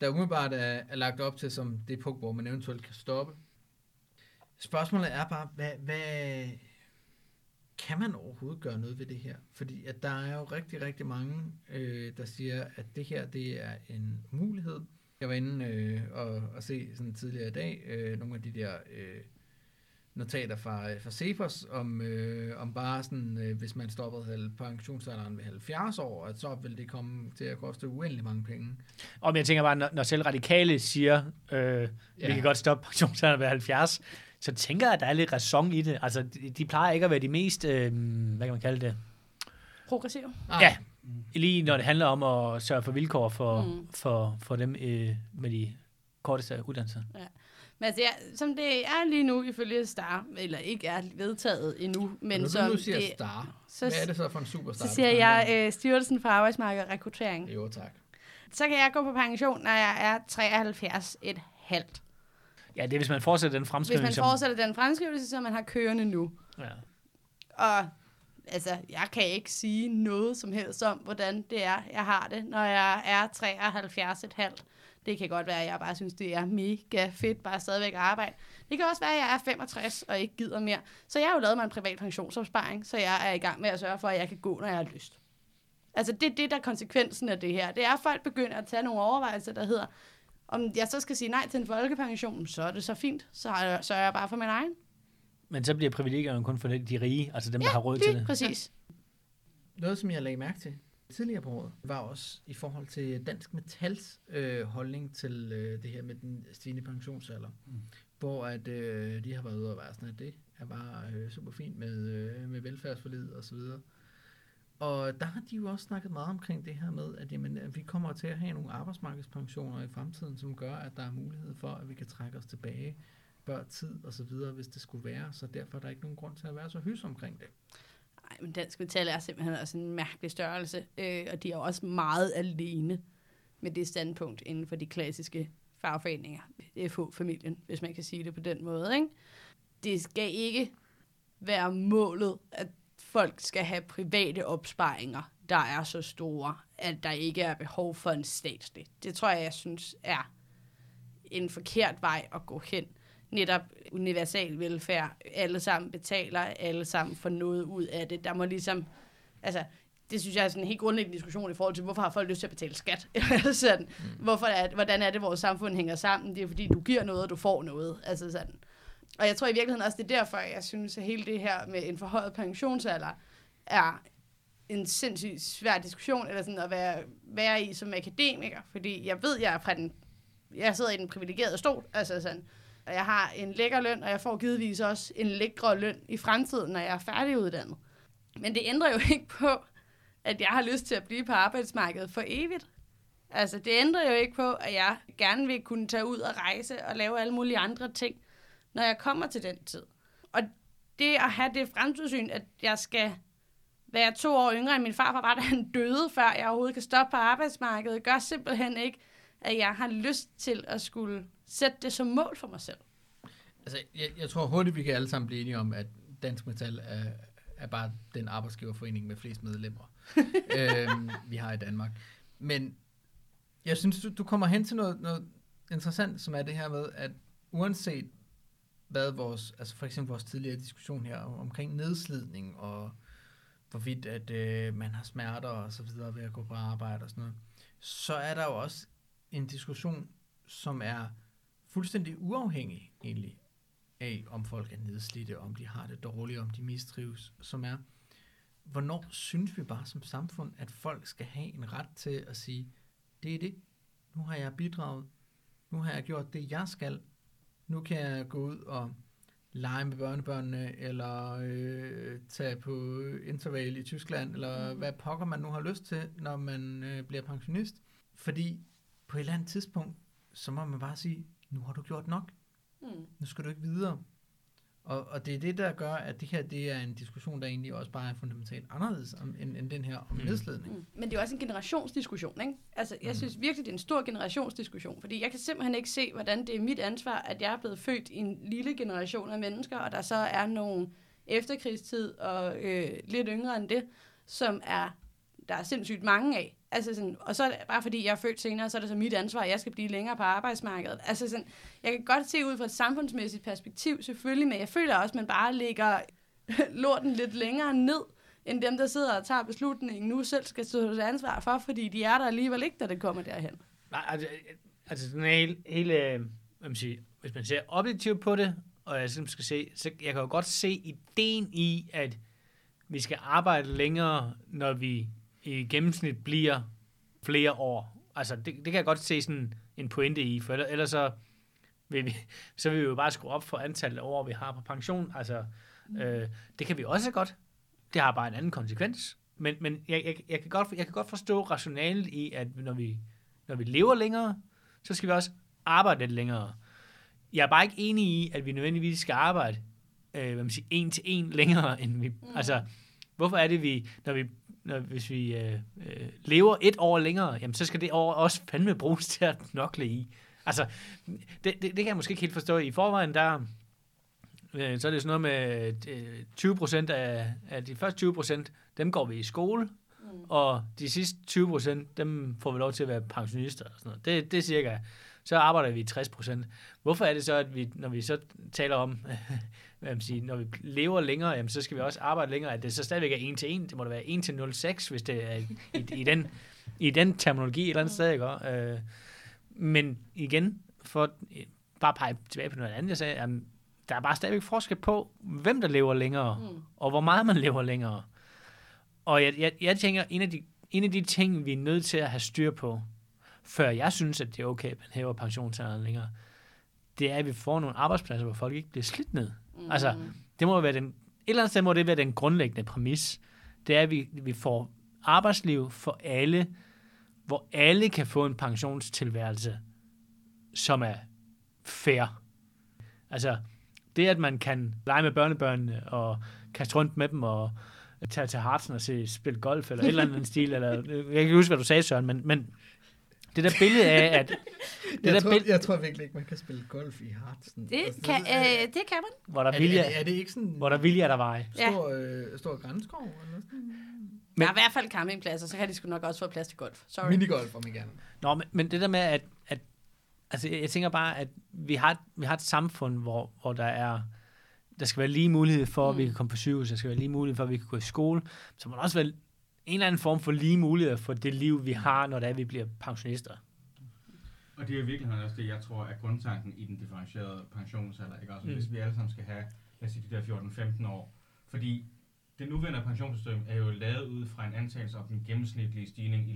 der umiddelbart er, er lagt op til som det punkt, hvor man eventuelt kan stoppe. Spørgsmålet er bare, hvad, hvad kan man overhovedet gøre noget ved det her? Fordi at der er jo rigtig, rigtig mange, øh, der siger, at det her det er en mulighed. Jeg var inde øh, og, og se sådan tidligere i dag øh, nogle af de der øh, notater fra, fra Cepos om, øh, om bare sådan, øh, hvis man stoppede pensionsalderen ved 70 år, at så ville det komme til at koste uendelig mange penge. Og jeg tænker bare, når, når selv radikale siger, øh, ja. Ja. vi kan godt stoppe pensionsalderen ved 70, så tænker jeg, at der er lidt ræson i det. Altså, de, de plejer ikke at være de mest, øh, hvad kan man kalde det? Progressiv. Nej, Ja, lige når det handler om at sørge for vilkår for, Mm. for, for dem øh, med de korteste uddannelser. Men altså, ja, som det er lige nu, ifølge Star, eller ikke er vedtaget endnu, men Når som du nu siger det, star, så, hvad er det så for en superstar? så siger jeg øh, Styrelsen for Arbejdsmarked og Rekruttering. Jo, tak. Så kan jeg gå på pension, når jeg er 73 et halvt. Ja, det er, hvis man fortsætter den Hvis fremskrivning. man fortsætter den fremskrivelse, som man har kørende nu. Ja. Og altså, jeg kan ikke sige noget som helst om, hvordan det er, jeg har det, når jeg er 73 et halvt. Det kan godt være, at jeg bare synes, det er mega fedt bare stadigvæk at arbejde. Det kan også være, at jeg er 65 og ikke gider mere. Så jeg har jo lavet mig en privat pensionsopsparing, så jeg er i gang med at sørge for, at jeg kan gå, når jeg har lyst. Altså det er det, der er konsekvensen af det her. Det er, at folk begynder at tage nogle overvejelser, der hedder, om jeg så skal sige nej til en folkepension, så er det så fint. Så sørger jeg bare for min egen. Men så bliver privilegierne kun for de rige, altså dem, der har råd til det. præcis. Noget, som jeg lagde mærke til tidligere på året, var også i forhold til Dansk Metals øh, holdning til øh, det her med den stigende pensionsalder. Mm. Hvor at øh, de har været ude og være sådan, at det er bare øh, super fint med, øh, med velfærdsforlid og så videre. Og der har de jo også snakket meget omkring det her med, at, jamen, at vi kommer til at have nogle arbejdsmarkedspensioner i fremtiden, som gør, at der er mulighed for, at vi kan trække os tilbage før tid og så videre, hvis det skulle være. Så derfor er der ikke nogen grund til at være så hys omkring det. Nej, men Dansk Metal er simpelthen også en mærkelig størrelse, øh, og de er jo også meget alene med det standpunkt inden for de klassiske fagforeninger. FH-familien, hvis man kan sige det på den måde. Ikke? Det skal ikke være målet, at folk skal have private opsparinger, der er så store, at der ikke er behov for en statslig. Det tror jeg, jeg synes er en forkert vej at gå hen netop universal velfærd. Alle sammen betaler, alle sammen får noget ud af det. Der må ligesom, altså, det synes jeg er sådan en helt grundlæggende diskussion i forhold til, hvorfor har folk lyst til at betale skat? sådan, mm. hvorfor er, hvordan er det, vores samfund hænger sammen? Det er fordi, du giver noget, og du får noget. Altså sådan. Og jeg tror i virkeligheden også, det er derfor, jeg synes, at hele det her med en forhøjet pensionsalder er en sindssygt svær diskussion, eller sådan at være, være i som akademiker, fordi jeg ved, jeg er fra den, jeg sidder i den privilegerede stol, altså sådan, og jeg har en lækker løn, og jeg får givetvis også en lækre løn i fremtiden, når jeg er færdiguddannet. Men det ændrer jo ikke på, at jeg har lyst til at blive på arbejdsmarkedet for evigt. Altså, det ændrer jo ikke på, at jeg gerne vil kunne tage ud og rejse og lave alle mulige andre ting, når jeg kommer til den tid. Og det at have det fremtidssyn, at jeg skal være to år yngre end min farfar, var da han døde, før jeg overhovedet kan stoppe på arbejdsmarkedet, gør simpelthen ikke, at jeg har lyst til at skulle sætte det som mål for mig selv. Altså, jeg, jeg tror hurtigt, vi kan alle sammen blive enige om, at Dansk Metal er, er bare den arbejdsgiverforening med flest medlemmer, øhm, vi har i Danmark. Men jeg synes, du, du kommer hen til noget, noget interessant, som er det her med, at uanset hvad vores, altså for eksempel vores tidligere diskussion her omkring nedslidning og hvorvidt at øh, man har smerter og så videre ved at gå på arbejde og sådan noget, så er der jo også en diskussion, som er fuldstændig uafhængig egentlig af, om folk er nedslidte, om de har det dårligt, om de mistrives, som er, hvornår synes vi bare som samfund, at folk skal have en ret til at sige, det er det, nu har jeg bidraget, nu har jeg gjort det, jeg skal, nu kan jeg gå ud og lege med børnebørnene, eller øh, tage på interrail i Tyskland, eller Mm. hvad pokker man nu har lyst til, når man øh, bliver pensionist. Fordi på et eller andet tidspunkt, så må man bare sige, nu har du gjort nok, Mm. nu skal du ikke videre. Og, og det er det, der gør, at det her det er en diskussion, der egentlig også bare er fundamentalt anderledes om, end, end den her om Mm. nedslidning. Mm. Men det er også en generationsdiskussion, ikke? Altså, jeg Mm. synes virkelig, det er en stor generationsdiskussion, fordi jeg kan simpelthen ikke se, hvordan det er mit ansvar, at jeg er blevet født i en lille generation af mennesker, og der så er nogle efterkrigstid og øh, lidt yngre end det, som er der er sindssygt mange af. Altså sådan, og så bare fordi, jeg er født senere, så er det så mit ansvar, at jeg skal blive længere på arbejdsmarkedet. Altså sådan, jeg kan godt se ud fra et samfundsmæssigt perspektiv, selvfølgelig, men jeg føler også, at man bare lægger lorten lidt længere ned, end dem, der sidder og tager beslutningen nu selv skal stå til ansvar for, fordi de er der alligevel ikke, da det kommer derhen. Nej, altså, altså den hele, hele øh, hvad man siger, hvis man ser objektivt på det, og jeg ligesom skal se, så jeg kan jo godt se ideen i, at vi skal arbejde længere, når vi i gennemsnit bliver flere år. Altså, det, det kan jeg godt se sådan en pointe i, for ellers, så vil vi, så vil vi jo bare skrue op for antallet af år, vi har på pension. Altså, øh, det kan vi også godt. Det har bare en anden konsekvens. Men, men jeg, jeg, jeg, kan godt, jeg kan godt forstå rationalet i, at når vi, når vi lever længere, så skal vi også arbejde lidt længere. Jeg er bare ikke enig i, at vi nødvendigvis skal arbejde øh, hvad man siger, en til en længere, end vi... Mm. Altså, hvorfor er det, vi, når vi når, hvis vi øh, øh, lever et år længere, jamen, så skal det år også fandme bruges til at knokle i. Altså, det, det, det kan jeg måske ikke helt forstå. I forvejen, der, øh, så er det sådan noget med øh, 20 procent af, af de første 20 procent, dem går vi i skole, Mm. og de sidste 20 procent, dem får vi lov til at være pensionister. Og sådan noget. Det, det er cirka, så arbejder vi i 60 procent. Hvorfor er det så, at vi, når vi så taler om, hvad man siger, når vi lever længere, jamen, så skal vi også arbejde længere, at det så stadigvæk er 1 til 1, det må da være 1 til 0,6, hvis det er i, i, den, i den terminologi et eller andet sted, ikke? Øh, men igen, for øh, bare pege tilbage på noget andet, jeg sagde, at der er bare stadigvæk forskel på, hvem der lever længere, Mm. og hvor meget man lever længere. Og jeg, jeg, jeg tænker, en af, de, en af de ting, vi er nødt til at have styr på, før jeg synes, at det er okay, at man hæver pensionsalderen længere, det er, at vi får nogle arbejdspladser, hvor folk ikke bliver slidt ned. Mm. Altså, det må være den, et eller andet sted må det være den grundlæggende præmis. Det er, at vi, vi får arbejdsliv for alle, hvor alle kan få en pensionstilværelse, som er fair. Altså, det at man kan lege med børnebørnene og kaste rundt med dem og tage til Hartsen og se spille golf eller et eller andet stil. Eller, jeg kan ikke huske, hvad du sagde, Søren, men, men det der billede af, at det Jeg der tror, billede, jeg tror virkelig ikke, man kan spille golf i Hartsen. Det Altså, kan, er, øh, det kan man. hvor der er, vilje, det, er, det, er det ikke sådan hvor der vilje er der vej. Ja. stor, øh, stor grænskov? Eller sådan? Men, der er i hvert fald campingpladser, så kan de sgu nok også få plads til golf. Sorry. Minigolf, om ikke andet. Nå, men, men det der med, at, at altså, jeg, tænker bare, at vi har, et- vi har et samfund, hvor, hvor der er, der skal være lige mulighed for, at vi Mm. kan komme på sygehus, der skal være lige mulighed for, at vi kan gå i skole, så må der også være en eller anden form for lige mulighed for det liv, vi har, når det er, vi bliver pensionister. Og det er jo i virkeligheden også det, jeg tror er grundtanken i den differentierede pensionsalder. Ikke? Altså, Mm. Hvis vi alle sammen skal have, lad os sige, de der 14-15 år. Fordi det nuværende pensionssystem er jo lavet ud fra en antagelse om den gennemsnitlige stigning i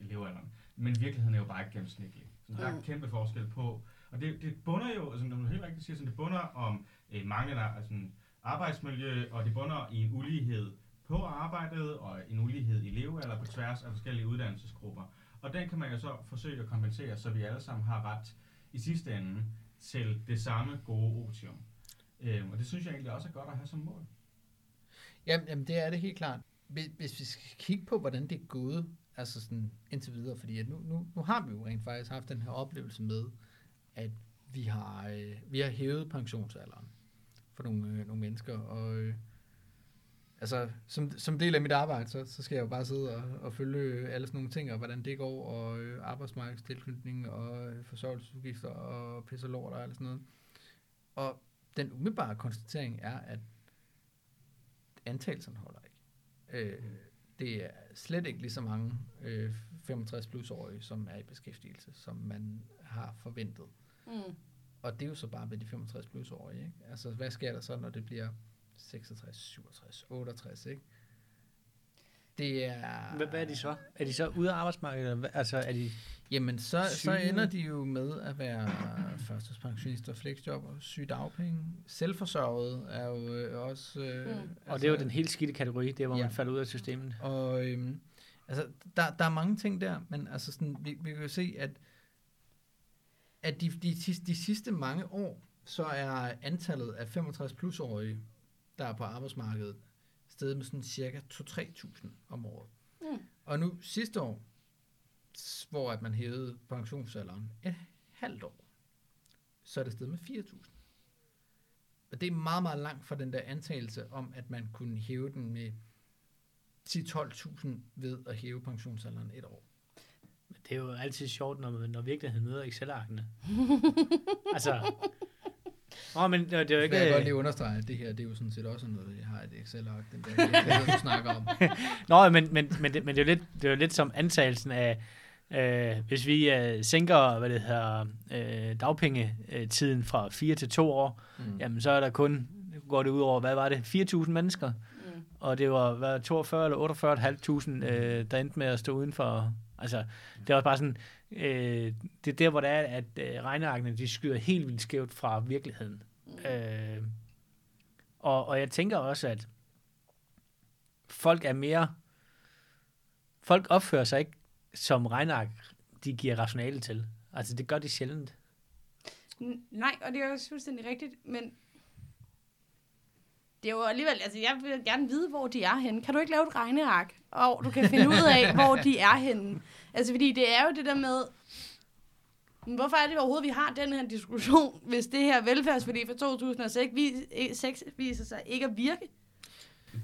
levealderen. Men virkeligheden er jo bare ikke gennemsnitlig. Så der er Mm. kæmpe forskel på. Og det, det bunder jo, som du helt rigtigt siger, sådan, det bunder om øh, manglende altså, arbejdsmiljø, og det bunder i en ulighed på arbejdet, og en ulighed i levealder på tværs af forskellige uddannelsesgrupper. Og den kan man jo så forsøge at kompensere, så vi alle sammen har ret i sidste ende til det samme gode otium. Øhm, og det synes jeg egentlig også er godt at have som mål. Jamen, jamen, det er det helt klart. Hvis, hvis vi skal kigge på, hvordan det er gået, altså sådan indtil videre, fordi at nu, nu, nu har vi jo rent faktisk haft den her oplevelse med, at vi har, øh, vi har hævet pensionsalderen for nogle, øh, nogle mennesker, og øh, altså, som, som del af mit arbejde, så, så skal jeg jo bare sidde og, og følge alle sådan nogle ting, og hvordan det går, og øh, arbejdsmarkedstilknytning, og øh, forsørgelsesudgifter, og pisse og lort og alt sådan noget. Og den umiddelbare konstatering er, at antagelserne holder ikke. Øh, det er slet ikke lige så mange øh, 65 plus årige, som er i beskæftigelse, som man har forventet. Mm. Og det er jo så bare ved de 65 plus årige. Ikke? Altså, hvad sker der så, når det bliver 66, 67, 68, ikke? Det er... Hvad, hvad er de så? Er de så ude af arbejdsmarkedet? eller hvad? Altså, er de... Jamen, så, så Syge? ender de jo med at være førstidspensionister, flexjobber, sygedagpenge. Selvforsørget er jo øh, også... Øh, Mm. altså, Og det er jo den helt skidte kategori, det er, hvor Ja. man falder ud af systemet. Og øhm, altså, der, der er mange ting der, men altså sådan, vi, vi kan jo se, at, at de, de, sidste, de sidste mange år, så er antallet af 65-plus-årige, der er på arbejdsmarkedet, steget med sådan cirka 2-3.000 om året. Mm. Og nu sidste år, hvor at man hævede pensionsalderen et halvt år, så er det steget med 4.000. Og det er meget, meget langt fra den der antagelse om, at man kunne hæve den med 10-12.000 ved at hæve pensionsalderen et år. Men det er jo altid sjovt, når, når virkeligheden møder Excel-arkene. altså... Åh, men det, det er jo Det ikke... kan jeg godt lige understrege, at det her, det er jo sådan set også noget, jeg har et Excel-ark, den der, det, du snakker om. Nå, men, men, men, det, men det, er jo lidt, det er jo lidt som antagelsen af, øh, hvis vi øh, sænker hvad det hedder, øh, dagpengetiden fra 4 til 2 år, Mm. jamen så er der kun, går det ud over, hvad var det, 4.000 mennesker? Mm. Og det var hvad, 42 eller 48.500, øh, der endte med at stå udenfor. Altså, det var bare sådan, øh, det er der, hvor det er, at øh, regnearkene, de skyder helt vildt skævt fra virkeligheden. Øh, og, og jeg tænker også, at folk er mere, folk opfører sig ikke som regneark, de giver rationale til. Altså, det gør de sjældent. Nej, og det er også fuldstændig rigtigt, men det er jo alligevel, altså jeg vil gerne vide, hvor de er henne. Kan du ikke lave et regneark, og du kan finde ud af, hvor de er henne? Altså, fordi det er jo det der med, men hvorfor er det overhovedet, vi har den her diskussion, hvis det her velfærdsforlig fra 2006 vis- 6 viser sig ikke at virke?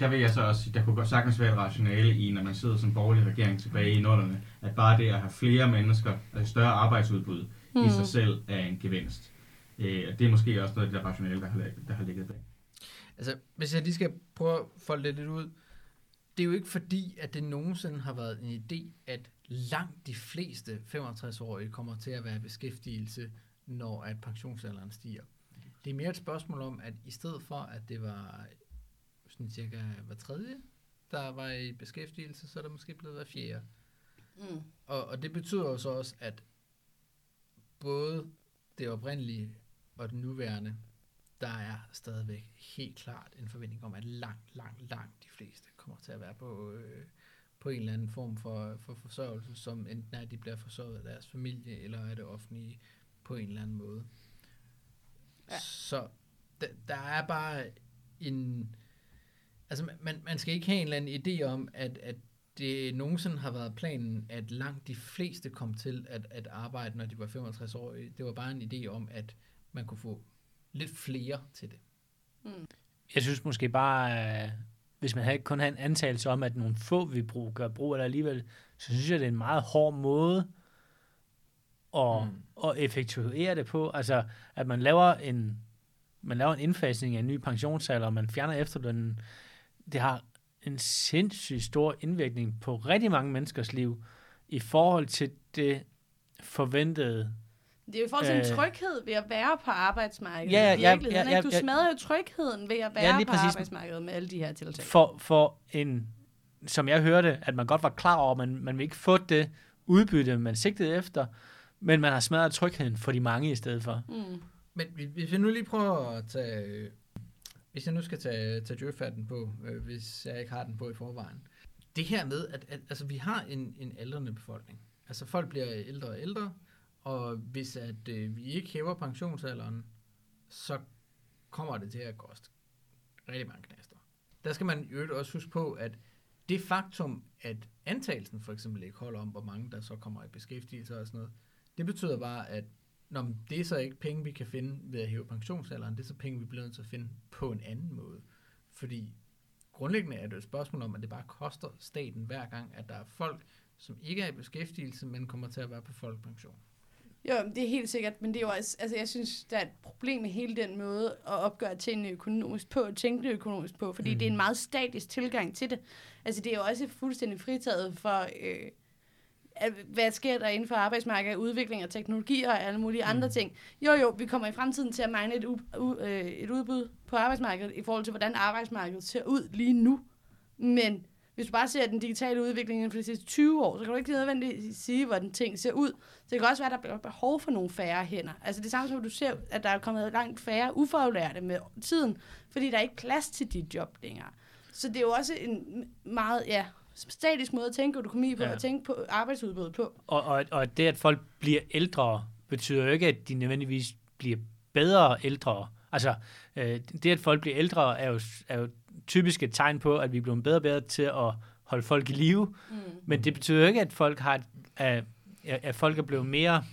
Der vil jeg så også sige, der kunne godt sagtens være et rationale i, når man sidder som borgerlig regering tilbage i nullerne, at bare det at have flere mennesker, altså større arbejdsudbud, mm. i sig selv er en gevinst. Øh, og det er måske også noget af det der rationale, der har, der har ligget bag. Altså, hvis jeg lige skal prøve at folde det lidt ud. Det er jo ikke fordi, at det nogensinde har været en idé, at langt de fleste 65-årige kommer til at være i beskæftigelse, når at pensionsalderen stiger. Det er mere et spørgsmål om, at i stedet for, at det var sådan cirka hver tredje, der var i beskæftigelse, så er det måske blevet hver fjerde. Mm. Og, og det betyder jo så også, at både det oprindelige og den nuværende, der er stadigvæk helt klart en forventning om, at langt, langt, langt de fleste kommer til at være på, øh, på en eller anden form for, for forsørgelse, som enten er, at de bliver forsørget af deres familie, eller af det offentlige på en eller anden måde. Ja. Så der, der er bare en... Altså, man, man skal ikke have en eller anden idé om, at, at det nogensinde har været planen, at langt de fleste kom til at, at arbejde, når de var 65 år. Det var bare en idé om, at man kunne få lidt flere til det. Jeg synes måske bare, øh, hvis man kun havde en antagelse om, at nogle få vil bruge, gøre brug af det alligevel, så synes jeg, det er en meget hård måde at, mm. at effektuere det på. Altså, at man laver en, man laver en indfasning af en ny pensionsalder, og man fjerner efterlønnen. Det har en sindssygt stor indvirkning på rigtig mange menneskers liv i forhold til det forventede Det er jo forhold til en Øh. tryghed ved at være på arbejdsmarkedet. Ja, ja, i ja, virkeligheden, ja? Du ja, ja. smadrer jo trygheden ved at være Ja, på arbejdsmarkedet med alle de her tiltag. for, for en, som jeg hørte, at man godt var klar over, at man, man vil ikke få det udbytte, man sigtede efter, men man har smadret trygheden for de mange i stedet for. Mm. Men vi- hvis vi nu lige prøver at tage... Hvis jeg nu skal tage, tage djøfatten på, øh, hvis jeg ikke har den på i forvejen. Det her med, at, at altså, vi har en, en aldrende befolkning. Altså folk bliver ældre og ældre, og hvis at øh, vi ikke hæver pensionsalderen, så kommer det til at koste rigtig mange knaster. Der skal man jo også huske på, at det faktum, at antagelsen for eksempel ikke holder om, hvor mange der så kommer i beskæftigelse og sådan noget, det betyder bare, at når det er så ikke penge, vi kan finde ved at hæve pensionsalderen. Det er så penge, vi bliver nødt til at finde på en anden måde. Fordi grundlæggende er det et spørgsmål om, at det bare koster staten hver gang, at der er folk, som ikke er i beskæftigelse, men kommer til at være på folkepension. Jo, det er helt sikkert, men det er jo også, altså jeg synes, der er et problem med hele den måde at opgøre tingene økonomisk på, og tænke det økonomisk på, fordi mm. det er en meget statisk tilgang til det. Altså det er jo også fuldstændig fritaget for, øh, hvad sker der inden for arbejdsmarkedet, udvikling og teknologi og alle mulige andre Mm. ting. Jo jo, vi kommer i fremtiden til at mangle et, u- u- øh, et udbud på arbejdsmarkedet i forhold til, hvordan arbejdsmarkedet ser ud lige nu. Men hvis du bare ser den digitale udvikling inden for de sidste 20 år, så kan du ikke nødvendigvis sige, hvordan ting ser ud. Så det kan også være, at der bliver behov for nogle færre hænder. Altså det samme som, du ser, at der er kommet langt færre ufaglærte med tiden, fordi der er ikke plads til dit job længere. Så det er jo også en meget, ja, statisk måde at tænke økonomi på, Ja. at tænke på arbejdsudbuddet på. Og, og, og det, at folk bliver ældre, betyder jo ikke, at de nødvendigvis bliver bedre ældre. Altså, øh, det, at folk bliver ældre, er jo, er jo typisk et tegn på, at vi er blevet bedre og bedre til at holde folk i live. Mm. Men det betyder jo ikke, at folk, har, at, at folk er blevet mere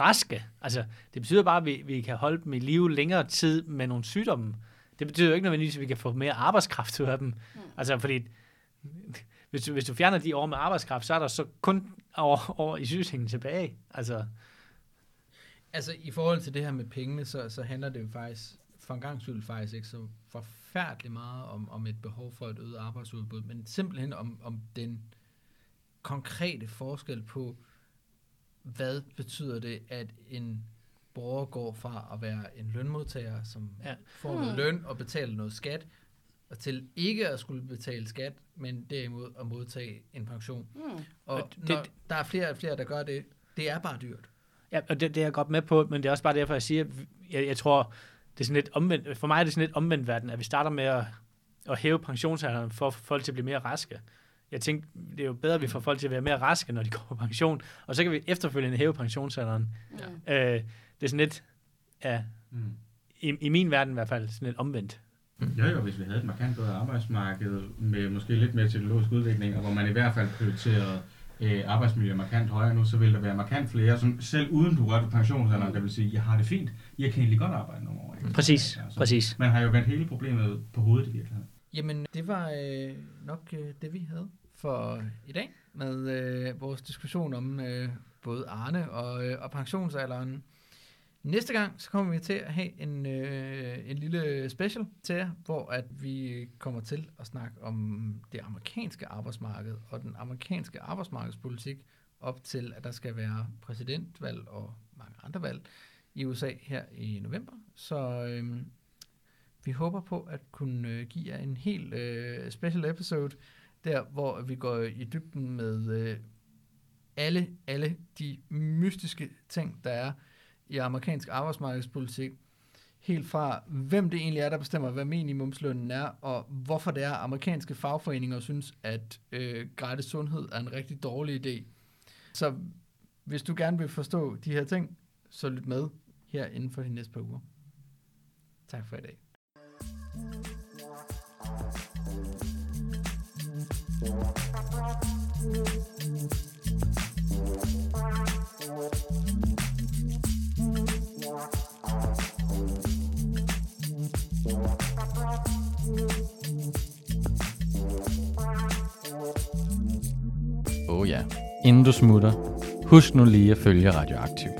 raske. Altså, det betyder bare, at vi, vi kan holde dem i live længere tid med nogle sygdomme. Det betyder jo ikke nødvendigvis, at vi kan få mere arbejdskraft ud af dem. Mm. Altså, fordi hvis du, hvis du fjerner de år med arbejdskraft, så er der så kun over, over i sygesengen tilbage. Altså, Altså i forhold til det her med pengene, så, så handler det jo faktisk, for en gang skyld faktisk ikke så forfærdeligt meget om, om et behov for et øget arbejdsudbud, men simpelthen om, om den konkrete forskel på, hvad betyder det, at en borger går fra at være en lønmodtager, som Ja. får noget Hmm. løn og betaler noget skat, og til ikke at skulle betale skat, men derimod at modtage en pension. Mm. Og, Og det- når der er flere og flere, der gør det, det er bare dyrt. ja, og det, det er jeg godt med på, men det er også bare derfor, jeg siger, at jeg, jeg tror, det er sådan lidt omvendt, for mig er det sådan lidt omvendt verden, at vi starter med at, at hæve pensionsalderen for at få folk til at blive mere raske. Jeg tænkte, det er jo bedre, at vi får folk til at være mere raske, når de går på pension, og så kan vi efterfølgende hæve pensionsalderen. Mm. Øh, det er sådan lidt, ja, Mm. i, i min verden i hvert fald, sådan lidt omvendt. Jo, jo, hvis vi havde et markant bedre arbejdsmarked med måske lidt mere teknologisk udvikling, og hvor man i hvert fald prioriterede øh, arbejdsmiljø markant højere nu, så ville der være markant flere, som selv uden du rørte pensionsalderen, der vil sige, jeg har det fint, jeg kan egentlig godt arbejde nogle år. Præcis, Ja, så præcis. Man har jo vendt hele problemet på hovedet i virkeligheden. Jamen, det var øh, nok øh, det, vi havde for i dag med øh, vores diskussion om øh, både Arne og, øh, og pensionsalderen. Næste gang, så kommer vi til at have en, øh, en lille special til jer, hvor at vi kommer til at snakke om det amerikanske arbejdsmarked og den amerikanske arbejdsmarkedspolitik op til, at der skal være præsidentvalg og mange andre valg i USA her i november. Så øh, vi håber på at kunne øh, give jer en helt øh, special episode, der hvor vi går i dybden med øh, alle, alle de mystiske ting, der er i amerikansk arbejdsmarkedspolitik. Helt fra, hvem det egentlig er, der bestemmer, hvad minimumslønnen er, og hvorfor det er, at amerikanske fagforeninger synes, at øh, gratis sundhed er en rigtig dårlig idé. Så hvis du gerne vil forstå de her ting, så lyt med her inden for de næste par uger. Tak for i dag. Oh ja. Inden du smutter, husk nu lige at følge Radioaktiv.